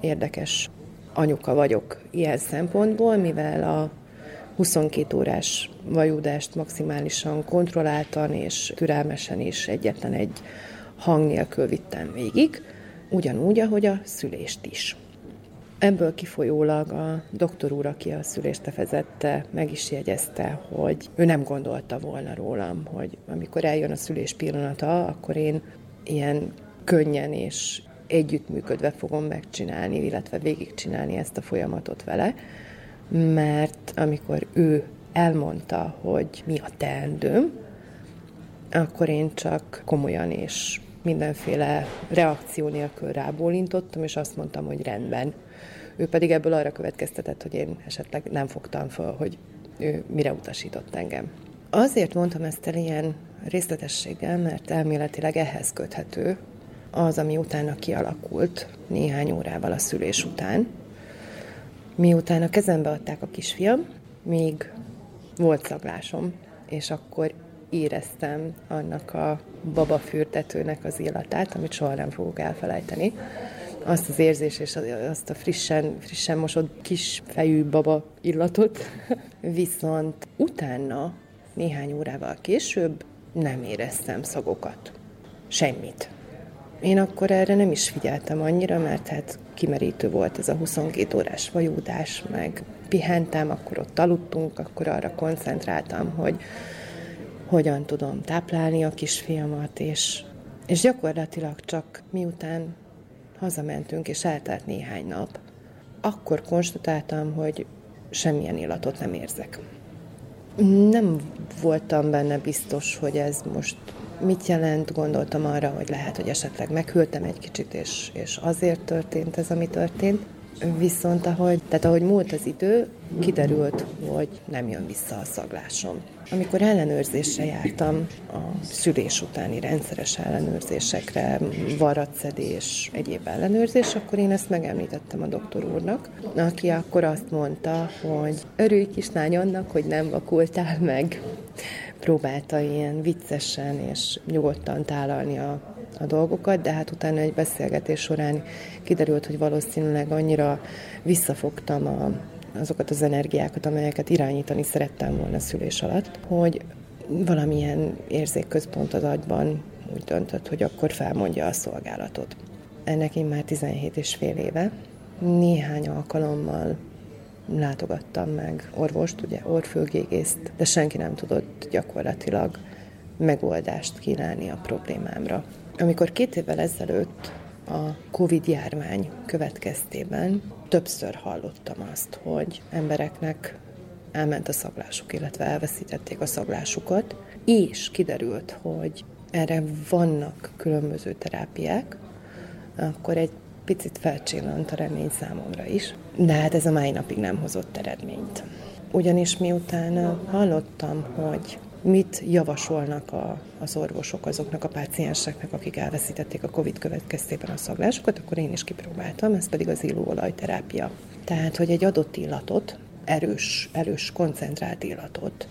S11: érdekes anyuka vagyok ilyen szempontból, mivel a 22 órás vajudást maximálisan kontrolláltan és türelmesen is egyetlen egy hang nélkül vittem végig, ugyanúgy, ahogy a szülést is. Ebből kifolyólag a doktor úr, aki a szülést tefezette, meg is jegyezte, hogy ő nem gondolta volna rólam, hogy amikor eljön a szülés pillanata, akkor én ilyen könnyen és együttműködve fogom megcsinálni, illetve végigcsinálni ezt a folyamatot vele, mert amikor ő elmondta, hogy mi a teendőm, akkor én csak komolyan és mindenféle reakció nélkül rábólintottam, és azt mondtam, hogy rendben. Ő pedig ebből arra következtetett, hogy én esetleg nem fogtam fel, hogy ő mire utasított engem. Azért mondtam ezt el ilyen részletességgel, mert elméletileg ehhez köthető az, ami utána kialakult néhány órával a szülés után. Miután a kezembe adták a kisfiam, még volt szaglásom, és akkor éreztem annak a babafürdetőnek az illatát, amit soha nem fogok elfelejteni. Azt az érzés és azt a frissen, frissen mosott kis fejű baba illatot. Viszont utána, néhány órával később nem éreztem szagokat. Semmit. Én akkor erre nem is figyeltem annyira, mert hát kimerítő volt ez a 22 órás vajúdás, meg pihentem, akkor ott aludtunk, akkor arra koncentráltam, hogy hogyan tudom táplálni a kisfiamat, és, és gyakorlatilag csak miután hazamentünk, és eltelt néhány nap, akkor konstatáltam, hogy semmilyen illatot nem érzek. Nem voltam benne biztos, hogy ez most mit jelent, gondoltam arra, hogy lehet, hogy esetleg meghűltem egy kicsit, és, és azért történt ez, ami történt. Viszont ahogy, tehát ahogy múlt az idő, kiderült, hogy nem jön vissza a szaglásom. Amikor ellenőrzésre jártam, a szülés utáni rendszeres ellenőrzésekre, varratszedés, egyéb ellenőrzés, akkor én ezt megemlítettem a doktor úrnak, aki akkor azt mondta, hogy örülj kislány annak, hogy nem vakultál meg. Próbálta ilyen viccesen és nyugodtan tálalni a, a dolgokat, de hát utána egy beszélgetés során kiderült, hogy valószínűleg annyira visszafogtam a azokat az energiákat, amelyeket irányítani szerettem volna szülés alatt, hogy valamilyen érzékközpont az agyban úgy döntött, hogy akkor felmondja a szolgálatot. Ennek én már 17 és fél éve. Néhány alkalommal látogattam meg orvost, ugye orfülgégészt, de senki nem tudott gyakorlatilag megoldást kínálni a problémámra. Amikor két évvel ezelőtt a Covid járvány következtében többször hallottam azt, hogy embereknek elment a szaglásuk, illetve elveszítették a szaglásukat, és kiderült, hogy erre vannak különböző terápiák, akkor egy picit felcsillant a remény számomra is. De hát ez a mai napig nem hozott eredményt. Ugyanis miután hallottam, hogy mit javasolnak a, az orvosok azoknak a pácienseknek, akik elveszítették a COVID következtében a szaglásokat, akkor én is kipróbáltam, ez pedig az illóolajterápia. Tehát, hogy egy adott illatot, erős, erős, koncentrált illatot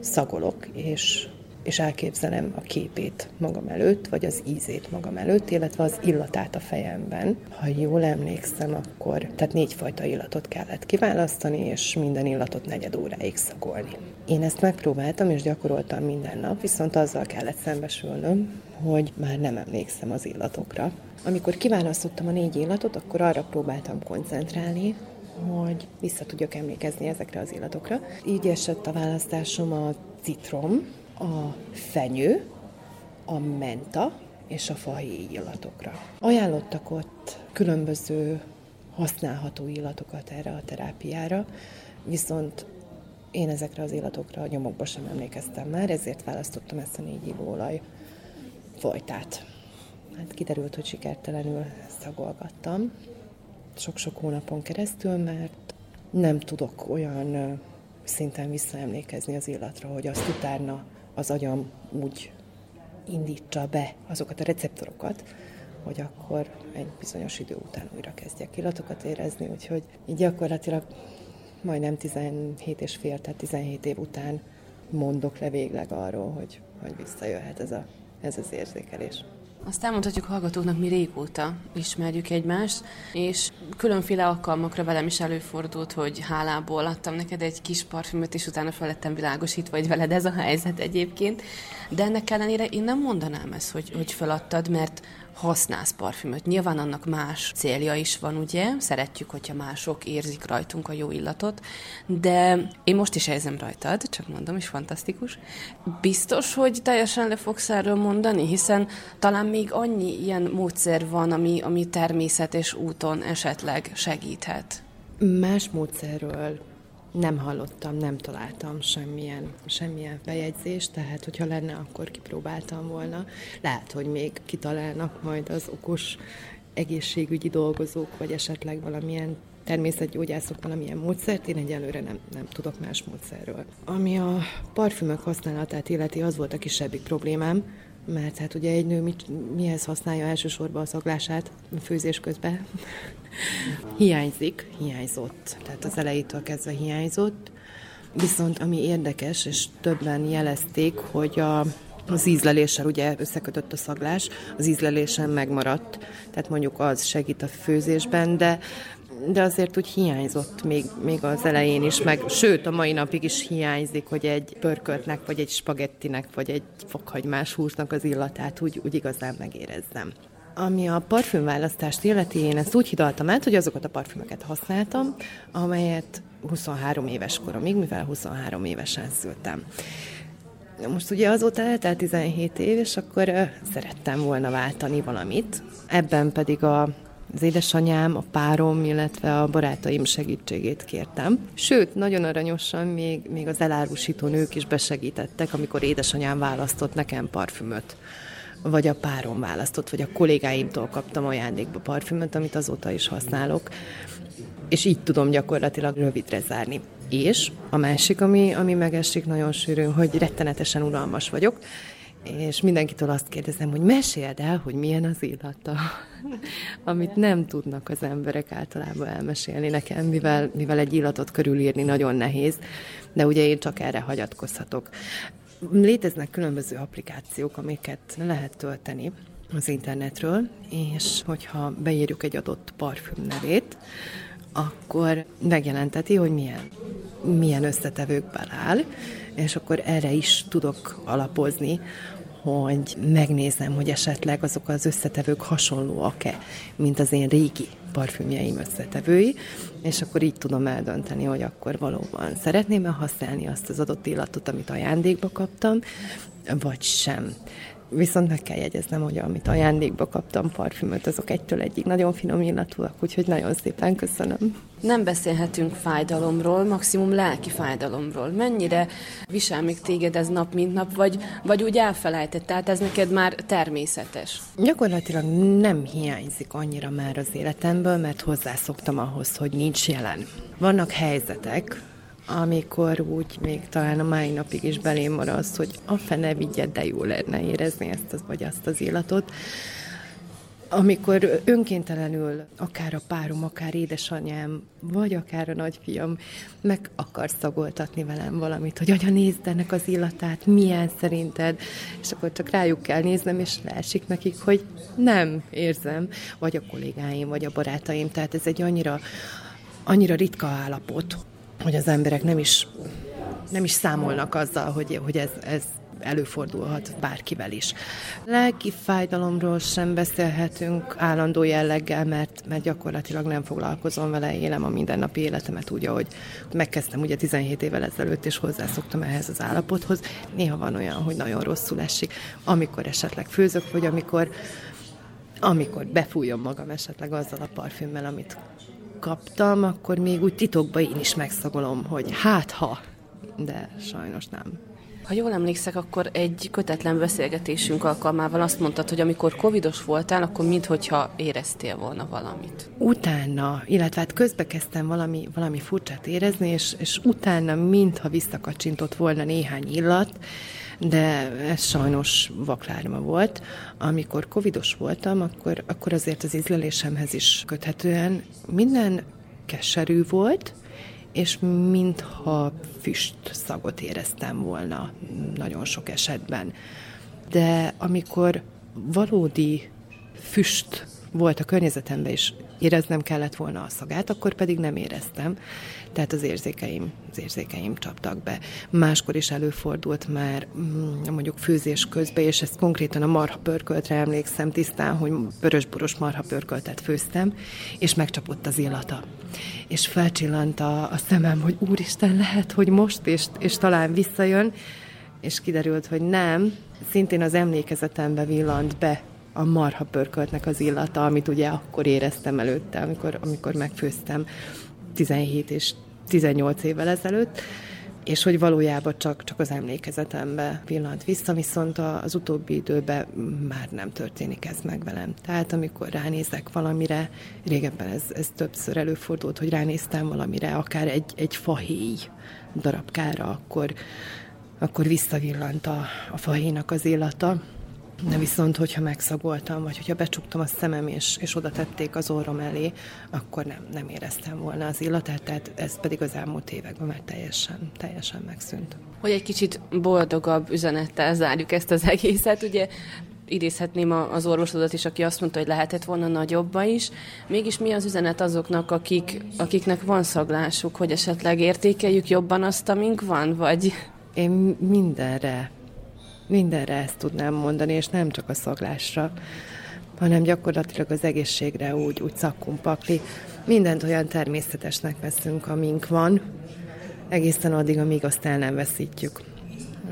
S11: szagolok, és és elképzelem a képét magam előtt, vagy az ízét magam előtt, illetve az illatát a fejemben. Ha jól emlékszem, akkor tehát négyfajta illatot kellett kiválasztani, és minden illatot negyed óráig szagolni. Én ezt megpróbáltam, és gyakoroltam minden nap, viszont azzal kellett szembesülnöm, hogy már nem emlékszem az illatokra. Amikor kiválasztottam a négy illatot, akkor arra próbáltam koncentrálni, hogy vissza tudjak emlékezni ezekre az illatokra. Így esett a választásom a citrom, a fenyő, a menta és a fahéj illatokra. Ajánlottak ott különböző használható illatokat erre a terápiára, viszont én ezekre az illatokra a nyomokba sem emlékeztem már, ezért választottam ezt a négy ivóolaj folytát. Hát kiderült, hogy sikertelenül szagolgattam sok-sok hónapon keresztül, mert nem tudok olyan szinten visszaemlékezni az illatra, hogy azt utána az agyam úgy indítsa be azokat a receptorokat, hogy akkor egy bizonyos idő után újra kezdjek illatokat érezni, úgyhogy így gyakorlatilag majdnem 17 és fél, tehát 17 év után mondok le végleg arról, hogy, hogy visszajöhet ez, a, ez az érzékelés.
S1: Azt elmondhatjuk hallgatóknak, mi régóta ismerjük egymást, és különféle alkalmakra velem is előfordult, hogy hálából adtam neked egy kis parfümöt, és utána felettem világosítva, hogy veled ez a helyzet egyébként. De ennek ellenére én nem mondanám ezt, hogy, hogy feladtad, mert használsz parfümöt. Nyilván annak más célja is van, ugye? Szeretjük, hogyha mások érzik rajtunk a jó illatot, de én most is érzem rajtad, csak mondom, és fantasztikus. Biztos, hogy teljesen le fogsz erről mondani, hiszen talán még annyi ilyen módszer van, ami, ami természet és úton esetleg segíthet.
S11: Más módszerről Nem hallottam, nem találtam semmilyen, semmilyen bejegyzést, tehát hogyha lenne, akkor kipróbáltam volna. Lehet, hogy még kitalálnak majd az okos egészségügyi dolgozók, vagy esetleg valamilyen természetgyógyászok valamilyen módszert, én egyelőre nem, nem tudok más módszerről. Ami a parfümök használatát illeti, az volt a kisebbik problémám, mert hát ugye egy nő mit, mihez használja elsősorban a szaglását főzés közben? Hiányzik, hiányzott. Tehát az elejétől kezdve hiányzott. Viszont ami érdekes, és többen jelezték, hogy a, az ízleléssel ugye összekötött a szaglás, az ízlelésen megmaradt, tehát mondjuk az segít a főzésben, de de azért úgy hiányzott még, még az elején is, meg sőt, a mai napig is hiányzik, hogy egy pörköltnek, vagy egy spagettinek, vagy egy fokhagymás húsnak az illatát úgy, úgy igazán megérezzem. Ami a parfümválasztást illeti, én ezt úgy hidaltam át, hogy azokat a parfümöket használtam, amelyet 23 éves koromig, mivel 23 évesen szültem. Most ugye azóta eltelt 17 év, és akkor szerettem volna váltani valamit. Ebben pedig a az édesanyám, a párom, illetve a barátaim segítségét kértem. Sőt, nagyon aranyosan még, még az elárusító nők is besegítettek, amikor édesanyám választott nekem parfümöt vagy a párom választott, vagy a kollégáimtól kaptam ajándékba parfümöt, amit azóta is használok, és így tudom gyakorlatilag rövidre zárni. És a másik, ami, ami megesik nagyon sűrűn, hogy rettenetesen unalmas vagyok, és mindenkitől azt kérdezem, hogy meséld el, hogy milyen az illata, amit nem tudnak az emberek általában elmesélni nekem, mivel, mivel egy illatot körülírni nagyon nehéz, de ugye én csak erre hagyatkozhatok. Léteznek különböző applikációk, amiket lehet tölteni az internetről, és hogyha beírjuk egy adott parfüm nevét, akkor megjelenteti, hogy milyen, milyen összetevőkből áll, és akkor erre is tudok alapozni, hogy megnézem, hogy esetleg azok az összetevők hasonlóak-e, mint az én régi parfümjeim összetevői, és akkor így tudom eldönteni, hogy akkor valóban szeretném-e használni azt az adott illatot, amit ajándékba kaptam, vagy sem. Viszont meg kell jegyeznem, hogy amit ajándékba kaptam parfümöt, azok egytől egyig nagyon finom illatúak, úgyhogy nagyon szépen köszönöm.
S1: Nem beszélhetünk fájdalomról, maximum lelki fájdalomról. Mennyire visel még téged ez nap, mint nap, vagy, vagy úgy elfelejtett, tehát ez neked már természetes?
S11: Gyakorlatilag nem hiányzik annyira már az életemből, mert hozzászoktam ahhoz, hogy nincs jelen. Vannak helyzetek, amikor úgy még talán a mai napig is belém az, hogy a fene vigye, de jó lenne érezni ezt az, vagy azt az illatot. Amikor önkéntelenül akár a párom, akár édesanyám, vagy akár a nagyfiam meg akar szagoltatni velem valamit, hogy anya, nézd ennek az illatát, milyen szerinted, és akkor csak rájuk kell néznem, és leesik nekik, hogy nem érzem, vagy a kollégáim, vagy a barátaim, tehát ez egy annyira, annyira ritka állapot, hogy az emberek nem is, nem is számolnak azzal, hogy, hogy ez, ez előfordulhat bárkivel is. Lelki fájdalomról sem beszélhetünk állandó jelleggel, mert, mert gyakorlatilag nem foglalkozom vele, élem a mindennapi életemet úgy, ahogy megkezdtem ugye 17 évvel ezelőtt, és hozzászoktam ehhez az állapothoz. Néha van olyan, hogy nagyon rosszul esik, amikor esetleg főzök, vagy amikor amikor befújom magam esetleg azzal a parfümmel, amit kaptam, akkor még úgy titokban én is megszagolom, hogy hát ha, de sajnos nem.
S1: Ha jól emlékszek, akkor egy kötetlen beszélgetésünk alkalmával azt mondtad, hogy amikor covidos voltál, akkor minthogyha éreztél volna valamit.
S11: Utána, illetve hát közbe kezdtem valami, valami furcsát érezni, és, és utána mintha visszakacsintott volna néhány illat, de ez sajnos vaklárma volt. Amikor covidos voltam, akkor, akkor azért az ízlelésemhez is köthetően minden keserű volt, és mintha füst szagot éreztem volna nagyon sok esetben. De amikor valódi füst volt a környezetemben, és éreznem kellett volna a szagát, akkor pedig nem éreztem. Tehát az érzékeim, az érzékeim csaptak be. Máskor is előfordult már mm, mondjuk főzés közben, és ezt konkrétan a marha pörköltre emlékszem tisztán, hogy vörösboros marha pörköltet főztem, és megcsapott az illata. És felcsillant a, a szemem, hogy úristen, lehet, hogy most, és, és talán visszajön, és kiderült, hogy nem, szintén az emlékezetembe villant be a marha pörköltnek az illata, amit ugye akkor éreztem előtte, amikor, amikor megfőztem 17 és 18 évvel ezelőtt, és hogy valójában csak, csak az emlékezetembe pillant vissza, viszont az utóbbi időben már nem történik ez meg velem. Tehát amikor ránézek valamire, régebben ez, ez többször előfordult, hogy ránéztem valamire, akár egy, egy fahéj darabkára, akkor, akkor visszavillant a, a fahéjnak az illata, de viszont, hogyha megszagoltam, vagy hogyha becsuktam a szemem, és, és oda tették az orrom elé, akkor nem, nem éreztem volna az illatát, tehát ez pedig az elmúlt években már teljesen, teljesen megszűnt.
S12: Hogy egy kicsit boldogabb üzenettel zárjuk ezt az egészet, ugye idézhetném az orvosodat is, aki azt mondta, hogy lehetett volna nagyobba is. Mégis mi az üzenet azoknak, akik, akiknek van szaglásuk, hogy esetleg értékeljük jobban azt, amink van, vagy...
S11: Én mindenre mindenre ezt tudnám mondani, és nem csak a szaglásra, hanem gyakorlatilag az egészségre úgy, úgy szakkumpakli. Mindent olyan természetesnek veszünk, amink van, egészen addig, amíg azt el nem veszítjük.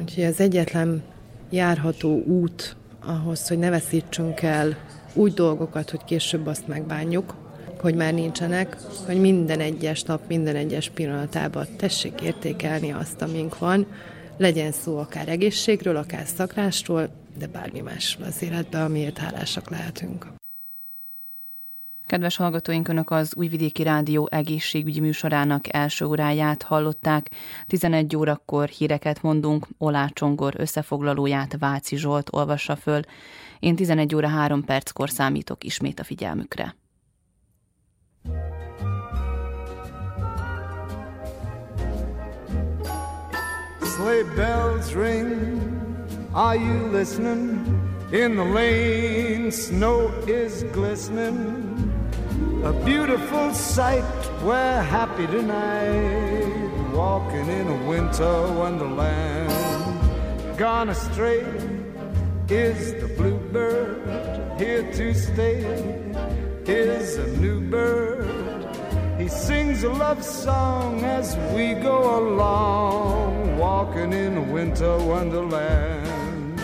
S11: Úgyhogy az egyetlen járható út ahhoz, hogy ne veszítsünk el úgy dolgokat, hogy később azt megbánjuk, hogy már nincsenek, hogy minden egyes nap, minden egyes pillanatában tessék értékelni azt, amink van, legyen szó akár egészségről, akár szakrásról, de bármi másról az életben, amiért hálásak lehetünk.
S12: Kedves hallgatóink, Önök az Újvidéki Rádió egészségügyi műsorának első óráját hallották. 11 órakor híreket mondunk, Olá Csongor összefoglalóját Váci Zsolt olvassa föl. Én 11 óra 3 perckor számítok ismét a figyelmükre.
S13: Sleigh bells ring. Are you listening? In the lane, snow is glistening. A beautiful sight, we're happy tonight. Walking in a winter wonderland. Gone astray is the bluebird. Here to stay is a new bird he sings a love song as we go along, walking in winter wonderland.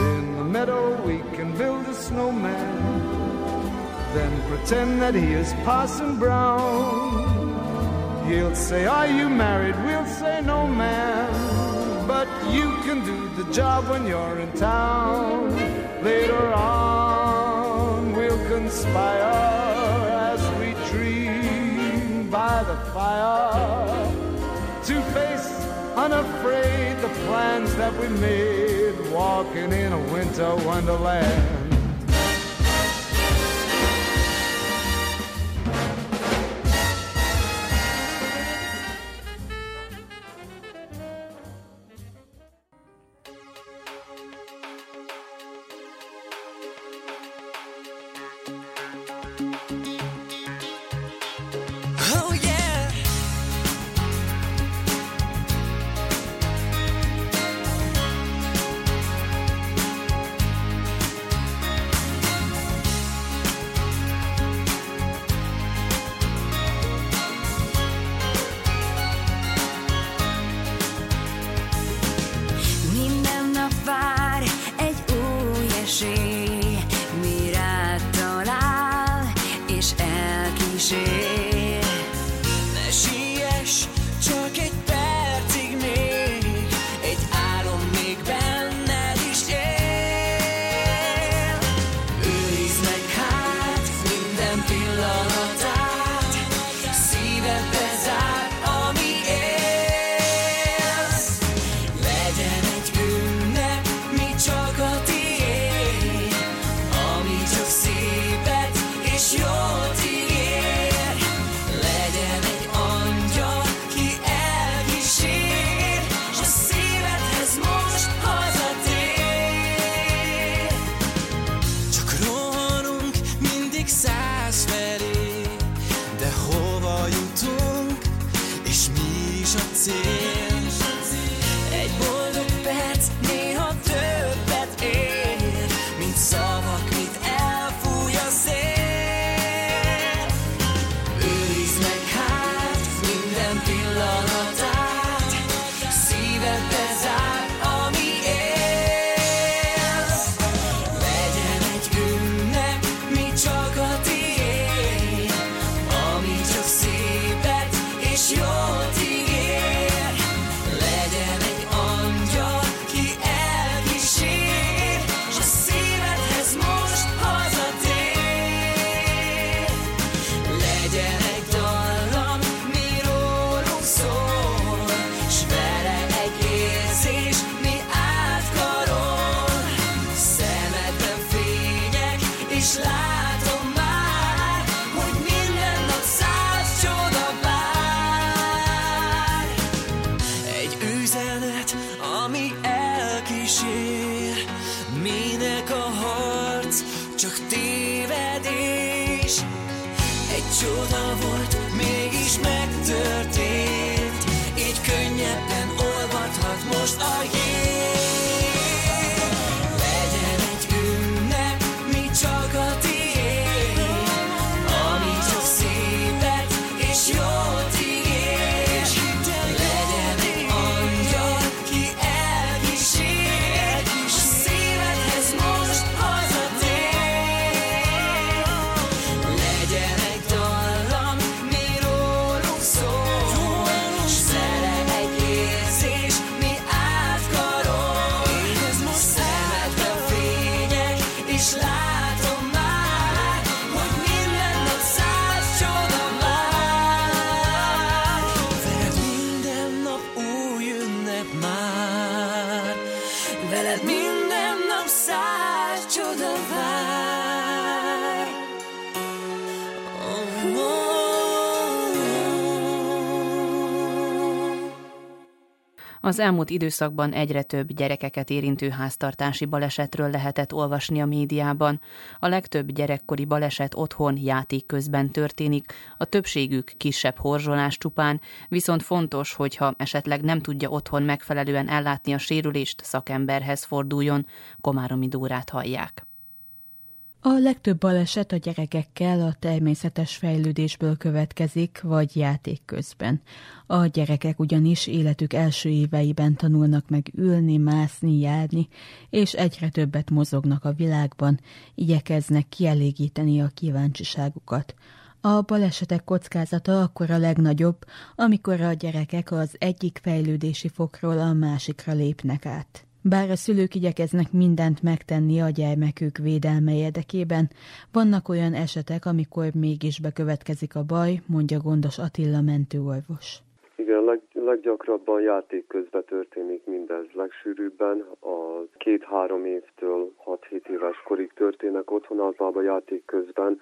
S13: In the meadow, we can build a snowman, then pretend that he is Parson Brown. He'll say, Are you married? We'll say, No, man. But you can do the job when you're in town. Later on, we'll conspire by the fire. To face unafraid the plans that we made. Walking in a winter wonderland
S1: Az elmúlt időszakban egyre több gyerekeket érintő háztartási balesetről lehetett olvasni a médiában. A legtöbb gyerekkori baleset otthon játék közben történik, a többségük kisebb horzsolás csupán, viszont fontos, hogyha esetleg nem tudja otthon megfelelően ellátni a sérülést, szakemberhez forduljon. Komáromi Dórát hallják.
S14: A legtöbb baleset a gyerekekkel a természetes fejlődésből következik, vagy játék közben. A gyerekek ugyanis életük első éveiben tanulnak meg ülni, mászni, járni, és egyre többet mozognak a világban, igyekeznek kielégíteni a kíváncsiságukat. A balesetek kockázata akkor a legnagyobb, amikor a gyerekek az egyik fejlődési fokról a másikra lépnek át. Bár a szülők igyekeznek mindent megtenni a gyermekük védelme érdekében, vannak olyan esetek, amikor mégis bekövetkezik a baj, mondja gondos Attila mentőorvos.
S15: Igen, leg, leggyakrabban játék közben történik mindez. Legsűrűbben a két-három évtől 6-7 éves korig történnek otthon, általában játék közben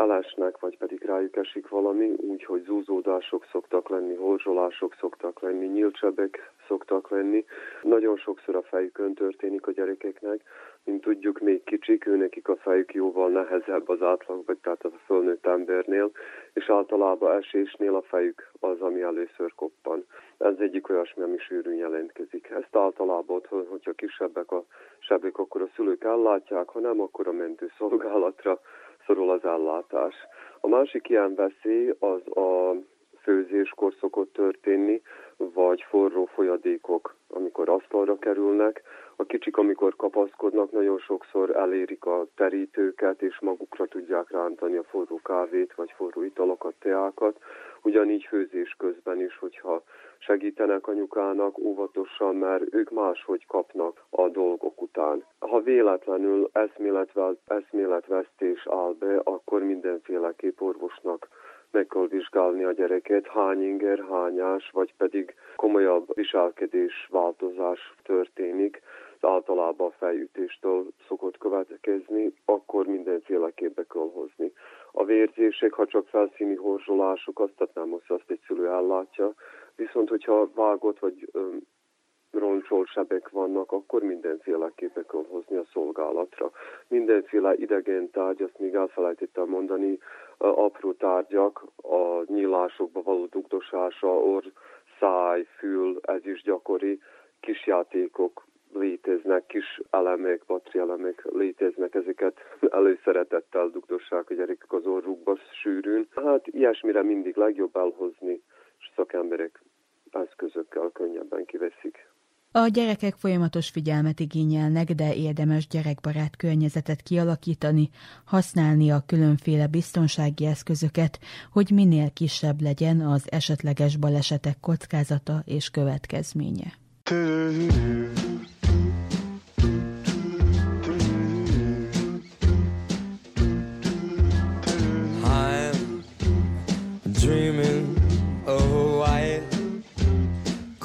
S15: elesnek, vagy pedig rájuk esik valami, úgyhogy zúzódások szoktak lenni, horzsolások szoktak lenni, nyílcsebek szoktak lenni. Nagyon sokszor a fejükön történik a gyerekeknek, mint tudjuk, még kicsik, őnekik a fejük jóval nehezebb az átlag, vagy tehát a fölnőtt embernél, és általában esésnél a fejük az, ami először koppan. Ez egyik olyasmi, ami sűrűn jelentkezik. Ezt általában otthon, hogyha kisebbek a sebek, akkor a szülők ellátják, ha nem, akkor a mentőszolgálatra szorul az ellátás. A másik ilyen veszély az a főzéskor szokott történni, vagy forró folyadékok, amikor asztalra kerülnek. A kicsik, amikor kapaszkodnak, nagyon sokszor elérik a terítőket, és magukra tudják rántani a forró kávét, vagy forró italokat, teákat. Ugyanígy főzés közben is, hogyha segítenek anyukának óvatosan, mert ők máshogy kapnak a dolgok után. Ha véletlenül eszméletvesztés áll be, akkor mindenféleképp orvosnak meg kell vizsgálni a gyereket, hány inger, hányás, vagy pedig komolyabb viselkedés változás történik, általában a fejütéstől szokott következni, akkor mindenféleképp kell hozni. A vérzések, ha csak felszíni horzsolások, azt tehát nem azt, azt egy szülő ellátja, viszont hogyha vágott vagy öm, roncsol sebek vannak, akkor mindenféleképpen kell hozni a szolgálatra. Mindenféle idegen tárgy, azt még elfelejtettem mondani, apró tárgyak, a nyílásokba való dugdosása, orr, száj, fül, ez is gyakori, kis játékok léteznek, kis elemek, batrielemek léteznek, ezeket előszeretettel dugdossák a gyerekek az orrukba sűrűn. Hát ilyesmire mindig legjobb elhozni, szakemberek eszközökkel könnyebben kiveszik.
S14: A gyerekek folyamatos figyelmet igényelnek, de érdemes gyerekbarát környezetet kialakítani, használni a különféle biztonsági eszközöket, hogy minél kisebb legyen az esetleges balesetek kockázata és következménye.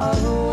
S16: Oh.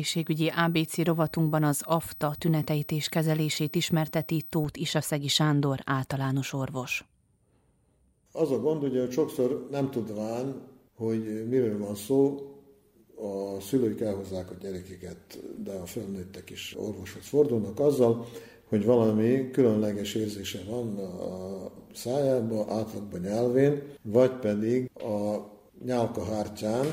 S1: Egészségügyi ABC rovatunkban az AFTA tüneteit és kezelését ismerteti Tóth Isaszegi Sándor általános orvos.
S17: Az a gond, hogy sokszor nem tudván, hogy miről van szó, a szülők elhozzák a gyerekeket, de a felnőttek is orvoshoz fordulnak azzal, hogy valami különleges érzése van a szájába, átlagban nyelvén, vagy pedig a nyálkahártyán,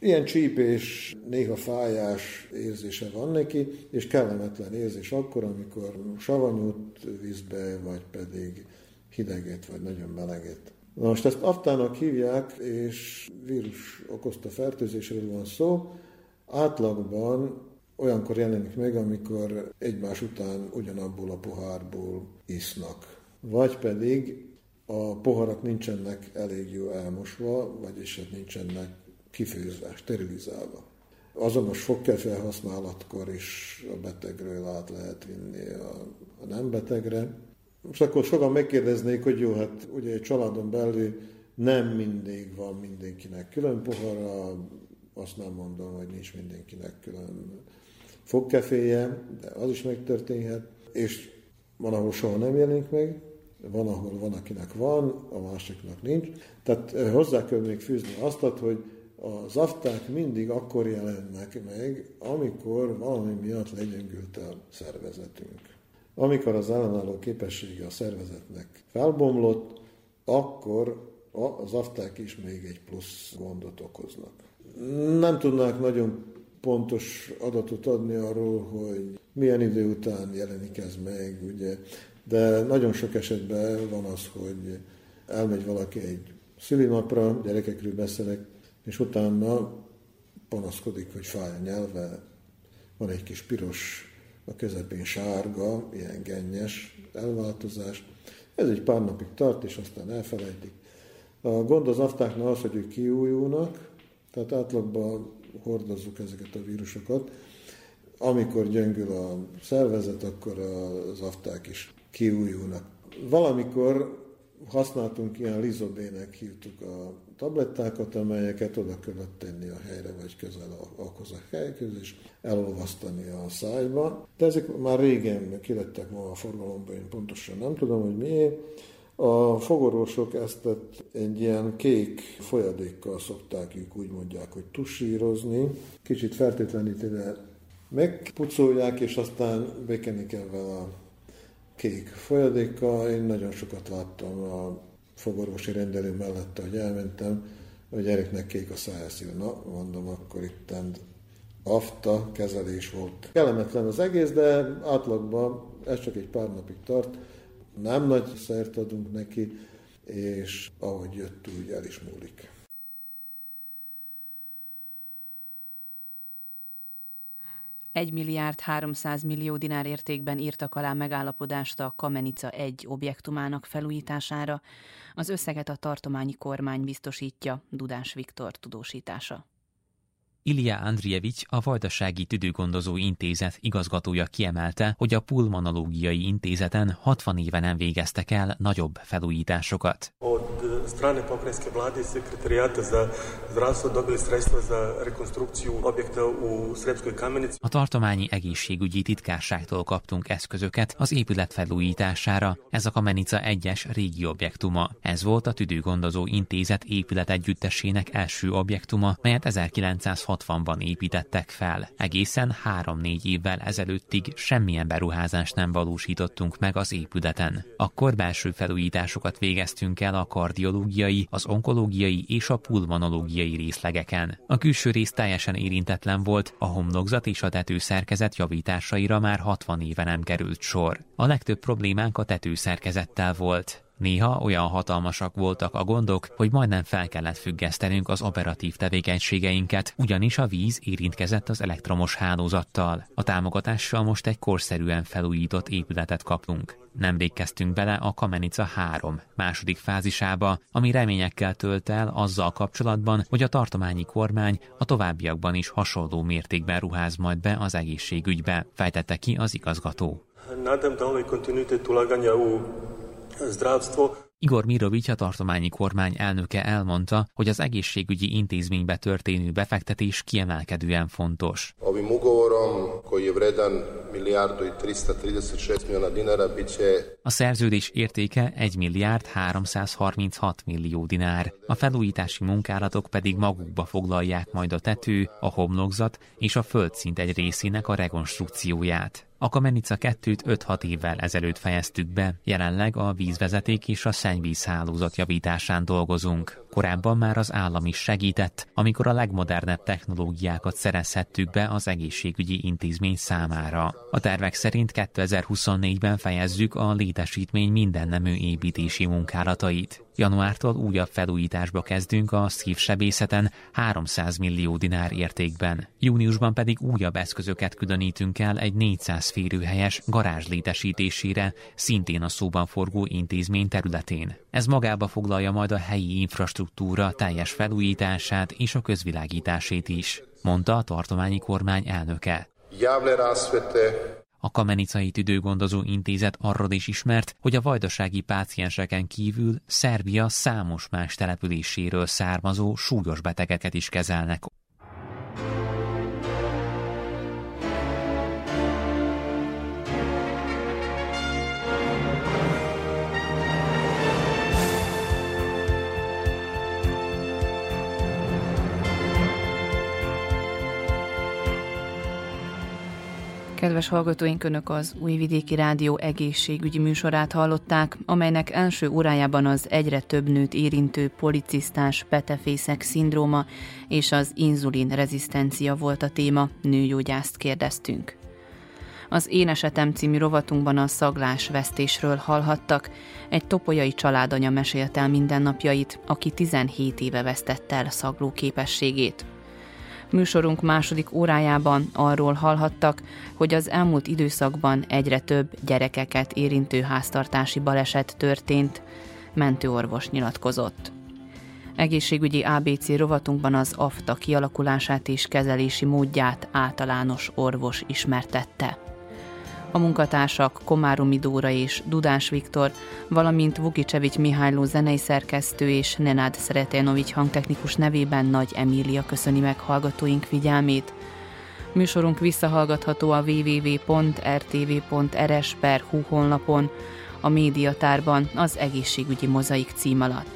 S17: Ilyen csípés, néha fájás érzése van neki, és kellemetlen érzés akkor, amikor savanyút vízbe, vagy pedig hideget, vagy nagyon meleget. Na most ezt aftának hívják, és vírus okozta fertőzésről van szó. Átlagban olyankor jelenik meg, amikor egymás után ugyanabból a pohárból isznak. Vagy pedig a poharak nincsenek elég jó elmosva, vagyis hát nincsenek kifőzve, sterilizálva. Azonos fogkefe használatkor is a betegről át lehet vinni a, a nem betegre. Most akkor sokan megkérdeznék, hogy jó, hát ugye egy családon belül nem mindig van mindenkinek külön pohara, azt nem mondom, hogy nincs mindenkinek külön fogkeféje, de az is megtörténhet, és van, ahol soha nem jelenik meg, van, ahol van, akinek van, a másiknak nincs. Tehát eh, hozzá kell még fűzni azt, hogy az afták mindig akkor jelennek meg, amikor valami miatt legyengült a szervezetünk. Amikor az ellenálló képessége a szervezetnek felbomlott, akkor az afták is még egy plusz gondot okoznak. Nem tudnák nagyon pontos adatot adni arról, hogy milyen idő után jelenik ez meg, ugye, de nagyon sok esetben van az, hogy elmegy valaki egy szülinapra, gyerekekről beszélek, és utána panaszkodik, hogy fáj a nyelve, van egy kis piros a közepén sárga, ilyen gennyes elváltozás. Ez egy pár napig tart, és aztán elfelejtik. A gond az aftáknál az, hogy ők kiújulnak, tehát átlagban hordozzuk ezeket a vírusokat. Amikor gyöngül a szervezet, akkor az afták is kiújulnak. Valamikor használtunk ilyen lizobének hívtuk a tablettákat, amelyeket oda kellett tenni a helyre, vagy közel ahhoz a helyköz, és elolvasztani a szájba. De ezek már régen kilettek ma a forgalomban, én pontosan nem tudom, hogy miért. A fogorvosok ezt egy ilyen kék folyadékkal szokták, ők úgy mondják, hogy tusírozni. Kicsit fertőtlenítve megpucolják, és aztán bekenik vele a kék folyadékkal. Én nagyon sokat láttam a fogorvosi rendelő mellett, hogy elmentem, hogy gyereknek kék a szájszív. Na, mondom, akkor itt afta kezelés volt. Kellemetlen az egész, de átlagban ez csak egy pár napig tart. Nem nagy szert adunk neki, és ahogy jött, úgy el is múlik.
S1: 1 milliárd 300 millió dinár értékben írtak alá megállapodást a Kamenica 1 objektumának felújítására. Az összeget a tartományi kormány biztosítja, Dudás Viktor tudósítása.
S18: Ilya Andrievics, a Vajdasági Tüdőgondozó Intézet igazgatója kiemelte, hogy a Pulmonológiai Intézeten 60 éve nem végeztek el nagyobb felújításokat. Od strane pokrajinske vlade i sekretarijata za zdravstvo dobili sredstva za rekonstrukciju objekta u Sremskoj kamenici. A tartományi egészségügyi titkárságtól kaptunk eszközöket az épület felújítására. Ez a Kamenica egyes régi objektuma. Ez volt a Tüdőgondozó Intézet épület együttesének első objektuma, melyet 1960 1960-ban építettek fel. Egészen három-négy évvel ezelőttig semmilyen beruházást nem valósítottunk meg az épületen. Akkor belső felújításokat végeztünk el a kardiológiai, az onkológiai és a pulmonológiai részlegeken. A külső rész teljesen érintetlen volt, a homlokzat és a tetőszerkezet javításaira már 60 éve nem került sor. A legtöbb problémánk a tetőszerkezettel volt. Néha olyan hatalmasak voltak a gondok, hogy majdnem fel kellett függesztenünk az operatív tevékenységeinket, ugyanis a víz érintkezett az elektromos hálózattal. A támogatással most egy korszerűen felújított épületet kapunk. Nem végeztünk bele a Kamenica 3 második fázisába, ami reményekkel tölt el azzal kapcsolatban, hogy a tartományi kormány a továbbiakban is hasonló mértékben ruház majd be az egészségügybe, fejtette ki az igazgató. Zdravstvo Igor Mirovic, a tartományi kormány elnöke elmondta, hogy az egészségügyi intézménybe történő befektetés kiemelkedően fontos. Ovim ugovorom, koji je vredan milijardu i 336 miliona dinara, biće... A szerződés értéke 1 milliárd 336 millió dinár. A felújítási munkálatok pedig magukba foglalják majd a tető, a homlokzat és a földszint egy részének a rekonstrukcióját. A Kamenica 2-t 5-6 évvel ezelőtt fejeztük be, jelenleg a vízvezeték és a szennyvízhálózat javításán dolgozunk. Korábban már az állam is segített, amikor a legmodernebb technológiákat szerezhettük be az egészségügyi intézmény számára. A tervek szerint 2024-ben fejezzük a létesítmény mindennemű építési munkálatait. Januártól újabb felújításba kezdünk a szívsebészeten 300 millió dinár értékben. Júniusban pedig újabb eszközöket különítünk el egy 400 férőhelyes garázs létesítésére, szintén a szóban forgó intézmény területén. Ez magába foglalja majd a helyi infrastruktúra teljes felújítását és a közvilágításét is, mondta a tartományi kormány elnöke. A Kamenicai Tüdőgondozó Intézet arról is ismert, hogy a vajdasági pácienseken kívül Szerbia számos más településéről származó súlyos betegeket is kezelnek.
S1: Kedves hallgatóink, Önök az Újvidéki Rádió egészségügyi műsorát hallották, amelynek első órájában az egyre több nőt érintő policisztás petefészek szindróma és az inzulin rezisztencia volt a téma, nőgyógyászt kérdeztünk. Az Én esetem című rovatunkban a szaglás vesztésről hallhattak. Egy topolyai családanya mesélt el mindennapjait, aki 17 éve vesztette el szagló képességét.
S13: Műsorunk második órájában arról hallhattak, hogy az elmúlt időszakban egyre több gyerekeket érintő háztartási baleset történt, mentőorvos nyilatkozott. Egészségügyi ABC rovatunkban az AFTA kialakulását és kezelési módját általános orvos ismertette. A munkatársak Komáromi Dóra és Dudás Viktor, valamint Vukicevics Mihályló zenei szerkesztő és Nenád Szeretenovics hangtechnikus nevében Nagy Emília köszöni meg hallgatóink figyelmét. Műsorunk visszahallgatható a www.rtv.rs per honlapon, a médiatárban az egészségügyi mozaik cím alatt.